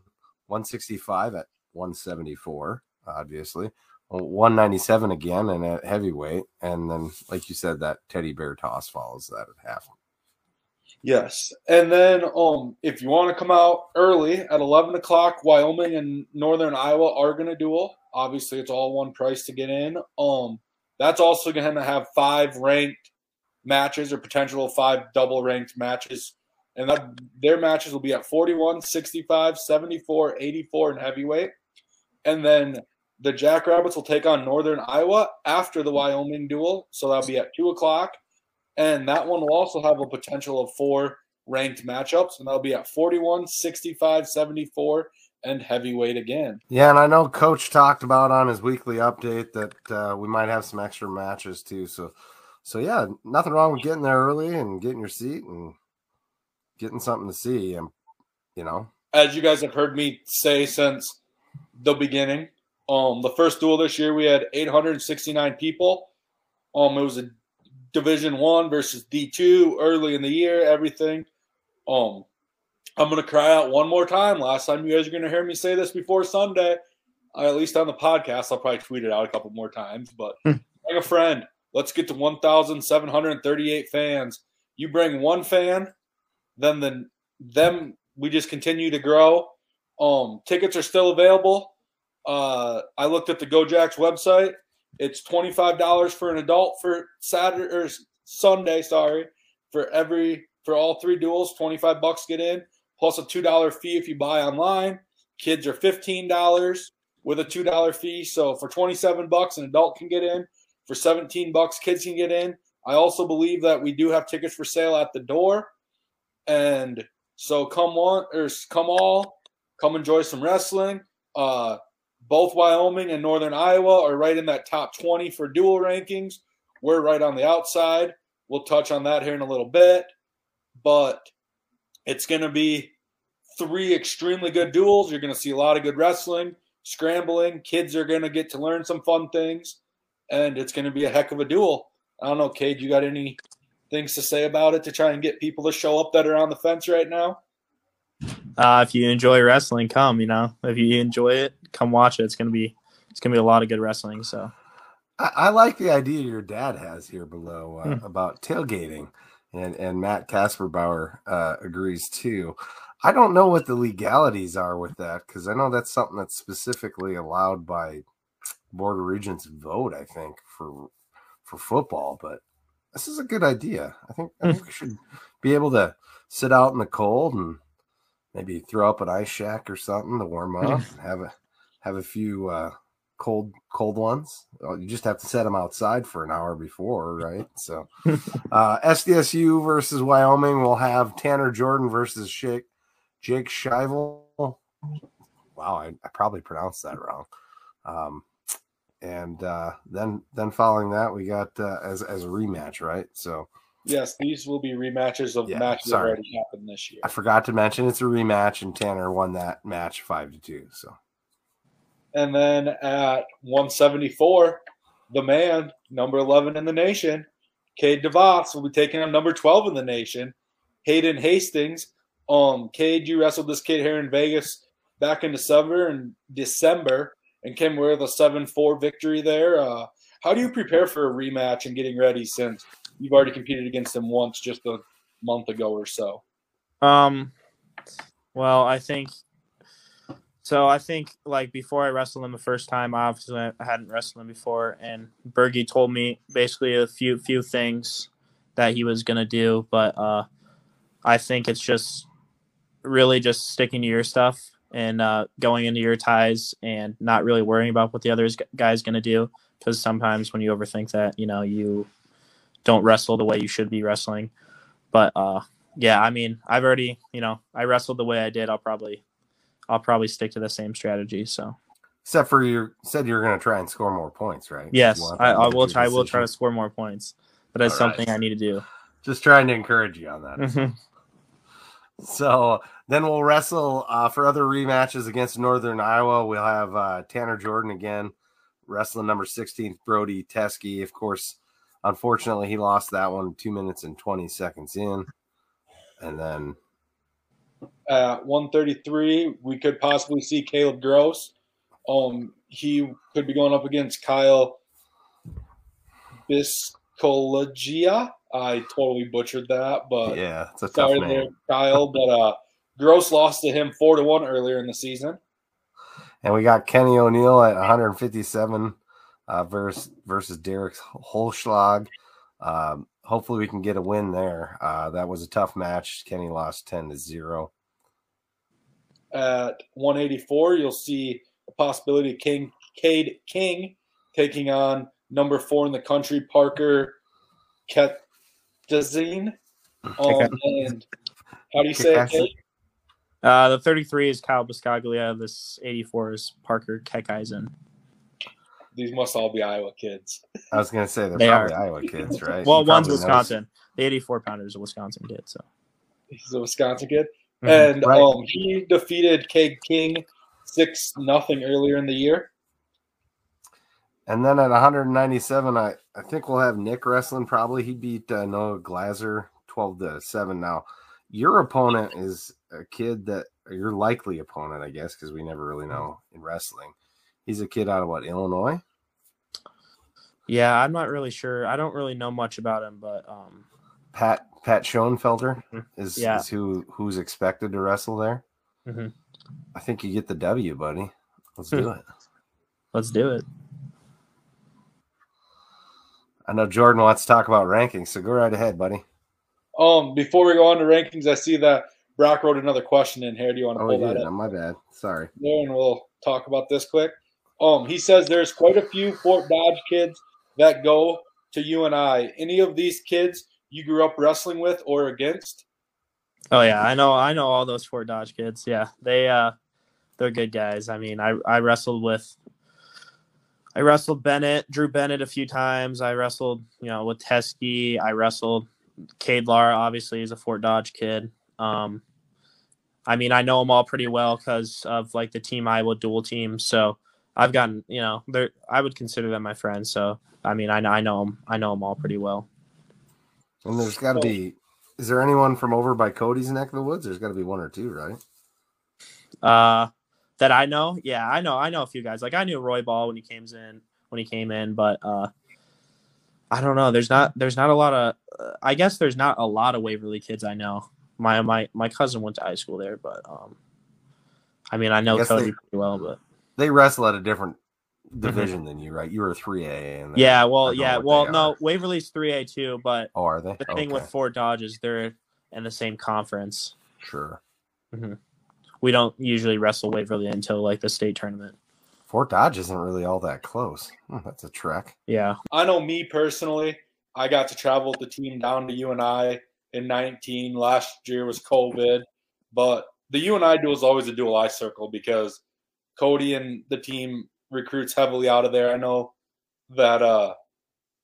one sixty five at one seventy four, obviously. One ninety seven again, and at heavyweight, and then like you said, that teddy bear toss follows that at half. Yes, and then um, if you want to come out early at eleven o'clock, Wyoming and Northern Iowa are going to duel. Obviously, it's all one price to get in. Um, that's also going to have five ranked matches or potential five double ranked matches, and that, their matches will be at 41, 65, 74, 84, and heavyweight. And then the Jackrabbits will take on Northern Iowa after the Wyoming duel, so that'll be at two o'clock and that one will also have a potential of four ranked matchups, and that'll be at 41, 65, 74, and heavyweight again. Yeah, and I know Coach talked about on his weekly update that uh, we might have some extra matches too. So, so yeah, nothing wrong with getting there early and getting your seat and getting something to see. And you know, as you guys have heard me say since the beginning, um, the first duel this year we had 869 people. Um, it was a Division One versus D two early in the year, everything. Um, I'm gonna cry out one more time. Last time you guys are gonna hear me say this before Sunday, uh, at least on the podcast. I'll probably tweet it out a couple more times, but hmm. bring a friend. Let's get to 1,738 fans. You bring one fan, then the them we just continue to grow. Um, tickets are still available. Uh, I looked at the GoJacks website. It's twenty five dollars for an adult for Saturday or Sunday. Sorry, for every for all three duels, twenty five bucks get in plus a two dollar fee if you buy online. Kids are fifteen dollars with a two dollar fee. So for twenty seven bucks, an adult can get in. For seventeen bucks, kids can get in. I also believe that we do have tickets for sale at the door, and so come one or come all, come enjoy some wrestling. Uh, both Wyoming and Northern Iowa are right in that top 20 for dual rankings. We're right on the outside. We'll touch on that here in a little bit. But it's going to be three extremely good duels. You're going to see a lot of good wrestling, scrambling. Kids are going to get to learn some fun things. And it's going to be a heck of a duel. I don't know, Cade, you got any things to say about it to try and get people to show up that are on the fence right now? uh, if you enjoy wrestling, come. You know, if you enjoy it, come watch it. It's gonna be it's gonna be a lot of good wrestling. So, I, I like the idea your dad has here below uh, hmm. about tailgating, and and Matt Kasperbauer uh, agrees too. I don't know what the legalities are with that because I know that's something that's specifically allowed by Board of Regents vote. I think for for football, but this is a good idea. I think I hmm. think we should be able to sit out in the cold and maybe throw up an ice shack or something to warm up. have a have a few uh, cold cold ones. Oh, you just have to set them outside for an hour before, right? So, uh, SDSU versus Wyoming. We'll have Tanner Jordan versus Jake Jake Shivel. Wow, I, I probably pronounced that wrong. Um, and uh, then then following that, we got uh, as as a rematch, right? So Yes, these will be rematches of yeah, matches sorry. that already happened this year. I forgot to mention it's a rematch, and Tanner won that match five to two. So, and then at 174, the man, number 11 in the nation, Cade DeVos, will be taking on number 12 in the nation, Hayden Hastings. Um, Cade, you wrestled this kid here in Vegas back in December and December, and came with a 7-4 victory there. Uh, how do you prepare for a rematch and getting ready since you've already competed against him once just a month ago or so. Um, well, I think so. I think like before I wrestled him the first time, obviously I hadn't wrestled him before, and Bergie told me basically a few few things that he was gonna do, but uh, I think it's just really just sticking to your stuff and uh, going into your ties and not really worrying about what the other guy's gonna do because sometimes when you overthink that, you know, you don't wrestle the way you should be wrestling. But uh, yeah, I mean, I've already, you know, I wrestled the way I did. I'll probably, I'll probably stick to the same strategy. So, except for you said you were going to try and score more points, right? Yes, I, I, will try. I will try to score more points, but that's something I need to do. Just trying to encourage you on that. Mm-hmm. So then we'll wrestle uh, for other rematches against Northern Iowa. We'll have uh, Tanner Jordan again, wrestling number 16th Brody Teske. Of course, Unfortunately, he lost that one two minutes and 20 seconds in. And then at 133, we could possibly see Caleb Gross. Um, he could be going up against Kyle Biscologia. I totally butchered that, but yeah, it's a tough sorry name. there, Kyle. But uh, Gross lost to him four to one earlier in the season. And we got Kenny O'Neill at 157 uh, versus versus Derek Holschlag. Um, hopefully, we can get a win there. Uh, that was a tough match. Kenny lost 10 to zero. At 184, you'll see a possibility of King Cade King taking on number four in the country, Parker Ketazine. Um, and how do you say it, Cade? Uh, the 33 is Kyle Biscaglia. This 84 is Parker Keckeisen. These must all be Iowa kids. I was going to say they're They probably are. Iowa kids, right? Well, You one's probably knows- Wisconsin. The 84 pounder is a Wisconsin kid. So He's a Wisconsin kid. Mhm. And Right. um, he defeated Keg King six nothing earlier in the year. And then at 197, I, I think we'll have Nick wrestling. Probably he beat uh, Noah Glazer 12 to seven. Now, your opponent is a kid that your likely opponent, I guess, because we never really know in wrestling. He's a kid out of what Illinois. yeah, I'm not really sure. I don't really know much about him, but um, Pat Pat Schoenfelder Mhm. is, Yeah. is who who's expected to wrestle there. Mhm. I think you get the W, buddy. Let's Hmm. do it. let's do it. I know Jordan wants to talk about rankings, so go right ahead, buddy. Um, before we go on to rankings, I see that Brock wrote another question in here. Do you want to Oh, pull he that did. up? My bad. Sorry. there and we'll talk about this quick. Um, he says there's quite a few Fort Dodge kids that go to UNI. Any of these kids you grew up wrestling with or against? Oh yeah, I know. I know all those Fort Dodge kids. Yeah, they uh, they're good guys. I mean, I I wrestled with. I wrestled Bennett, Drew Bennett a few times. I wrestled, you know, with Teske. I wrestled Cade Lara. Obviously, is a Fort Dodge kid. Um, I mean, I know them all pretty well because of like the Team Iowa dual team. So I've gotten, you know, they're. I would consider them my friends. So I mean, I I know them. I know them all pretty well. And there's got to be. Is there anyone from over by Cody's neck of the woods? There's got to be one or two, right? Uh, that I know, yeah, I know, I know a few guys. Like I knew Roy Ball when he came in, when he came in, but uh, I don't know. There's not, there's not a lot of. Uh, I guess there's not a lot of Waverly kids I know. My my my cousin went to high school there, but um, I mean I know guess Cody they- pretty well, but They wrestle at a different division than you, right? You were three A, Mm-hmm. yeah, well, yeah, well, no. Waverly's three A too, but Oh, are they? the thing with Okay, Fort Dodge is they're in the same conference. sure. We don't usually wrestle Waverly until like the state tournament. Fort Dodge isn't really all that close. Hmm, that's a trek. Yeah. I know me personally. I got to travel with the team down to UNI in 19. Last year was COVID, but the UNI duel is always a dual eye circle because Cody and the team recruits heavily out of there. I know that uh,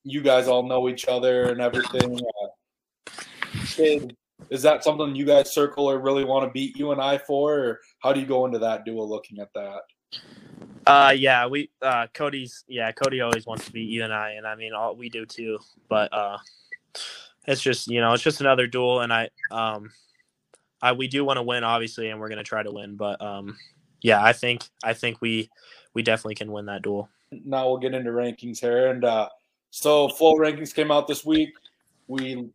you guys all know each other and everything. Uh, is that something you guys circle or really want to beat UNI for, or how do you go into that duel looking at that? Uh, yeah, we uh, Cody's yeah, Cody always wants to beat UNI, and I mean, all we do too. But uh, it's just you know, it's just another duel, and I um, I we do want to win, obviously, and we're gonna try to win. But um, yeah, I think I think we we definitely can win that duel. now we'll get into rankings here. And uh, so full rankings came out this week. We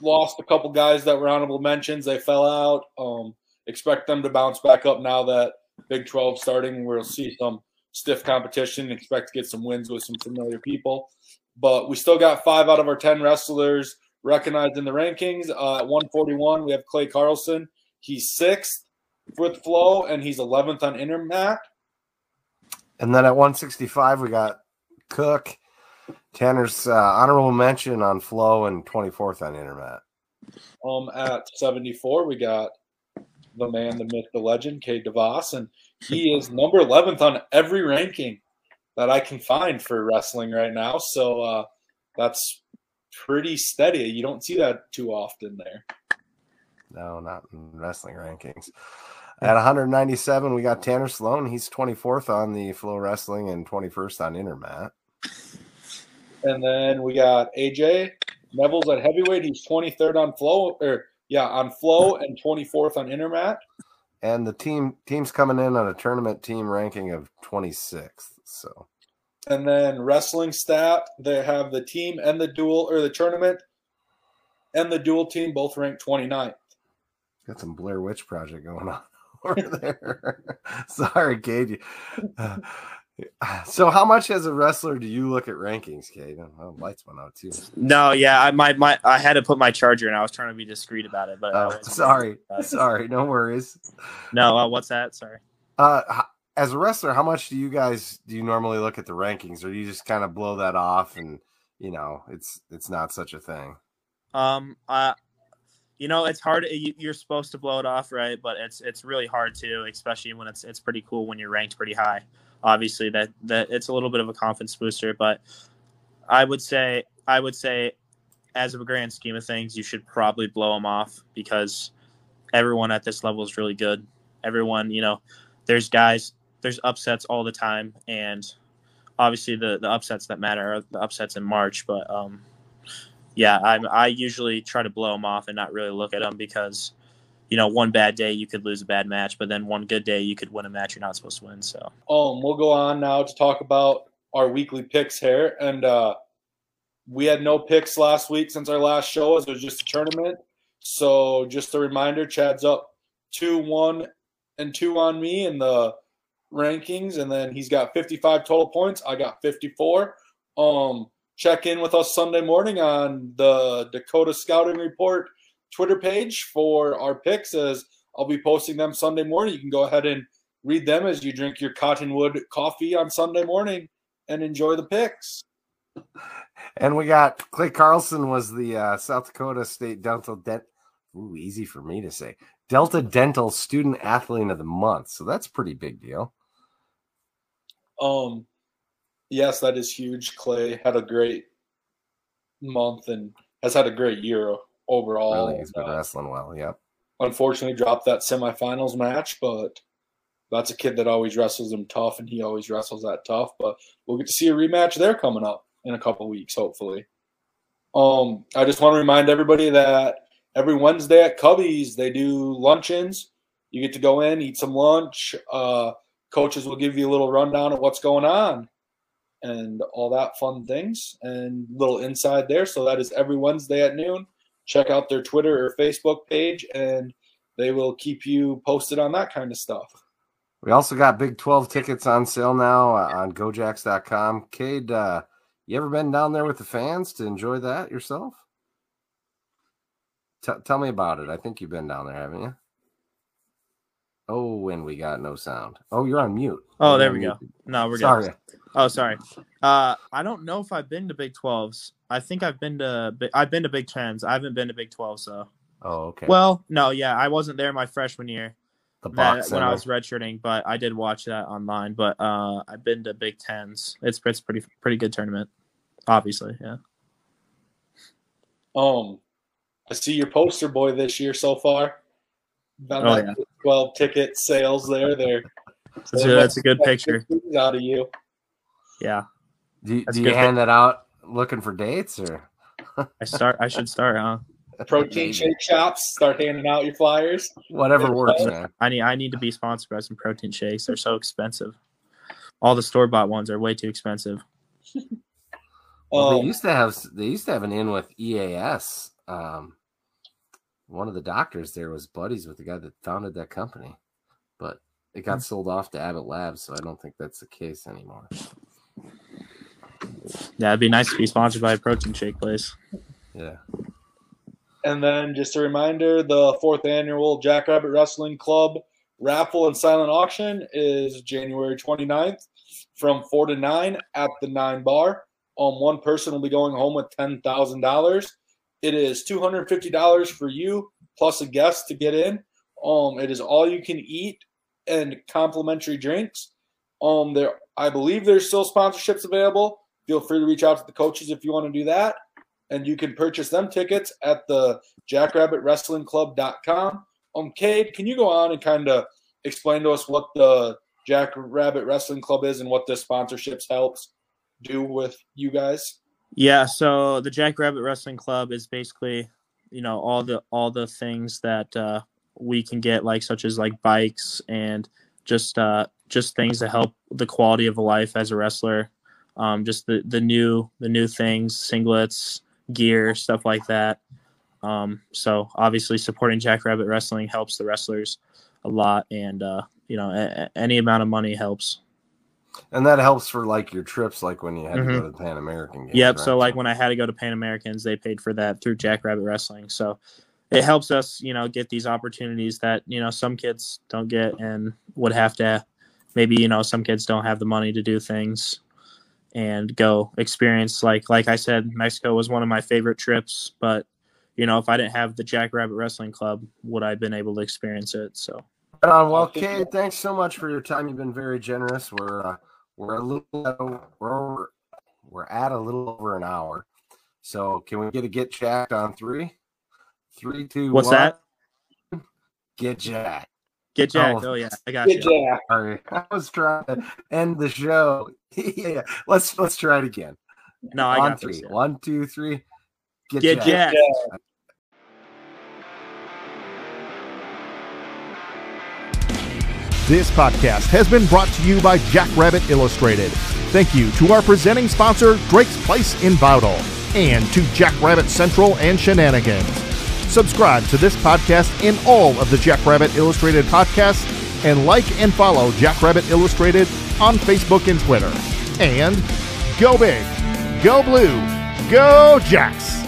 lost a couple guys that were honorable mentions. They fell out. Um, expect them to bounce back up now that Big 12 starting. We'll see some stiff competition. Expect to get some wins with some familiar people. But we still got five out of our 10 wrestlers recognized in the rankings. Uh, at 141, we have Clay Carlson. He's sixth with Flow, and he's 11th on Intermat. And then at 165, we got Cook. Tanner's uh, honorable mention on Flow and 24th on Intermat. Um, at 74, we got the man, the myth, the legend, Cade DeVos, and he is number 11th on every ranking that I can find for wrestling right now. So uh, that's pretty steady. You don't see that too often there. No, not in wrestling rankings. At 197, we got Tanner Sloan. He's 24th on the Flow Wrestling and 21st on Intermat. And then we got AJ Nevills at heavyweight. He's 23rd on flow, or yeah, on flow and 24th on intermat. And the team team's coming in on a tournament team ranking of 26th. So And then wrestling stat, they have the team and the duel or the tournament and the dual team both ranked 29th. Got some Blair Witch Project going on over there. Sorry, Cade. Uh, so, how much as a wrestler do you look at rankings, Cade? Oh, lights went out too. No, yeah, I my, my I had to put my charger, and I was trying to be discreet about it. But oh, sorry, sorry, no worries. No, uh, what's that? Sorry. Uh, as a wrestler, how much do you guys do you normally look at the rankings, or do you just kind of blow that off and you know it's it's not such a thing? Um, uh, you know, it's hard. You're supposed to blow it off, right? But it's it's really hard to, especially when it's it's pretty cool when you're ranked pretty high. Obviously, that that it's a little bit of a confidence booster, but I would say I would say, as a grand scheme of things, you should probably blow them off because everyone at this level is really good. Everyone, you know, there's guys, there's upsets all the time, and obviously the the upsets that matter are the upsets in March, but um yeah, I I usually try to blow them off and not really look at them because you know one bad day you could lose a bad match, but then one good day you could win a match you're not supposed to win. So um, we'll go on now to talk about our weekly picks here, and uh, we had no picks last week since our last show as it was just a tournament. So just a reminder, Chad's up two one and two on me in the rankings, and then he's got 55 total points. I got 54. Um, check in with us Sunday morning on the Dakota Scouting Report Twitter page for our picks as I'll be posting them Sunday morning. You can go ahead and read them as you drink your cottonwood coffee on Sunday morning and enjoy the picks. And we got Clay Carlson was the uh, South Dakota State Dental Dent. Ooh, easy for me to say. Delta Dental Student Athlete of the Month. So that's pretty big deal. Um, yes, that is huge. Clay had a great month and has had a great year overall. Really, he's been uh, wrestling well. Yep. Unfortunately, dropped that semifinals match, but that's a kid that always wrestles him tough, and he always wrestles that tough. But we'll get to see a rematch there coming up in a couple weeks, hopefully. Um, I just want to remind everybody that every Wednesday at Cubby's they do luncheons. You get to go in, eat some lunch. Uh, coaches will give you a little rundown of what's going on and all that fun things and little inside there. So that is every Wednesday at noon. Check out their Twitter or Facebook page and they will keep you posted on that kind of stuff. We also got Big 12 tickets on sale now uh, on gojacks.com. Cade, uh, you ever been down there with the fans to enjoy that yourself? T- tell me about it. I think you've been down there, haven't you? Oh, and we got no sound. Oh, you're on mute. Oh, you're there we go. No, we're Sorry. good. Oh, sorry. Uh, I don't know if I've been to Big 12s. I think I've been to I've been to Big 10s. I haven't been to Big 12s though. Oh, okay. Well, no, yeah, I wasn't there my freshman year. The box when I was redshirting, but I did watch that online. But uh, I've been to Big Tens. It's it's pretty pretty good tournament, obviously. Yeah. Um, I see your poster boy this year so far. About Oh, that yeah. 12 ticket sales there. There. That's a, that's a good picture. Out of you. Yeah, do you, that's do you hand that out looking for dates or? I start. I should start, huh? Protein shake shops. Start handing out your flyers. Whatever works, man. I need. I need to be sponsored by some protein shakes. They're so expensive. All the store bought ones are way too expensive. Well, they Um, used to have they used to have an in with EAS. Um, one of the doctors there was buddies with the guy that founded that company, but it got sold off to Abbott Labs, so I don't think that's the case anymore. Yeah, it'd be nice to be sponsored by a protein shake place. Yeah. And then just a reminder the fourth annual Jackrabbit Wrestling Club raffle and silent auction is January 29th from 4 to 9 at the 9 bar. Um, one person will be going home with $10,000. It is $250 for you plus a guest to get in. Um, it is all you can eat and complimentary drinks. Um, there, I believe there's still sponsorships available. Feel free to reach out to the coaches if you want to do that and you can purchase them tickets at the jackrabbitwrestlingclub.com. Um, Cade, can you go on and kind of explain to us what the Jackrabbit Wrestling Club is and what the sponsorships helps do with you guys? Yeah, so the Jackrabbit Wrestling Club is basically, you know, all the all the things that uh, we can get, like such as like bikes and just uh, just things to help the quality of life as a wrestler. Um, just the the new the new things, singlets, gear, stuff like that. Um, so obviously, supporting Jackrabbit Wrestling helps the wrestlers a lot, and uh, you know, a- any amount of money helps. And that helps for like your trips, like when you had mm-hmm. to go to the Pan American Games. Yep. Right? So like when I had to go to Pan Americans, they paid for that through Jackrabbit Wrestling. So it helps us, you know, get these opportunities that you know some kids don't get and would have to. Maybe you know some kids don't have the money to do things and go experience like like I said, Mexico was one of my favorite trips, but you know, if I didn't have the Jackrabbit Wrestling Club, would I have been able to experience it? So uh, well, Cade, thanks so much for your time. You've been very generous. We're uh, we're a little we're we're at a little over an hour. So can we get a get jacked on three? Three, two, What's one. that? Get jacked. Get oh, jacked. Oh, oh yeah, I got get you. Jacked. Sorry, I was trying to end the show. yeah, let's let's try it again. No, I on got three. This, One, two, three. Get, get jacked. jacked. This podcast has been brought to you by Jackrabbit Illustrated. Thank you to our presenting sponsor, Drake's Place in Bowdle, and to Jackrabbit Central and Shenanigans. Subscribe to this podcast and all of the Jackrabbit Illustrated podcasts, and like and follow Jackrabbit Illustrated on Facebook and Twitter. And go big, go blue, go Jacks!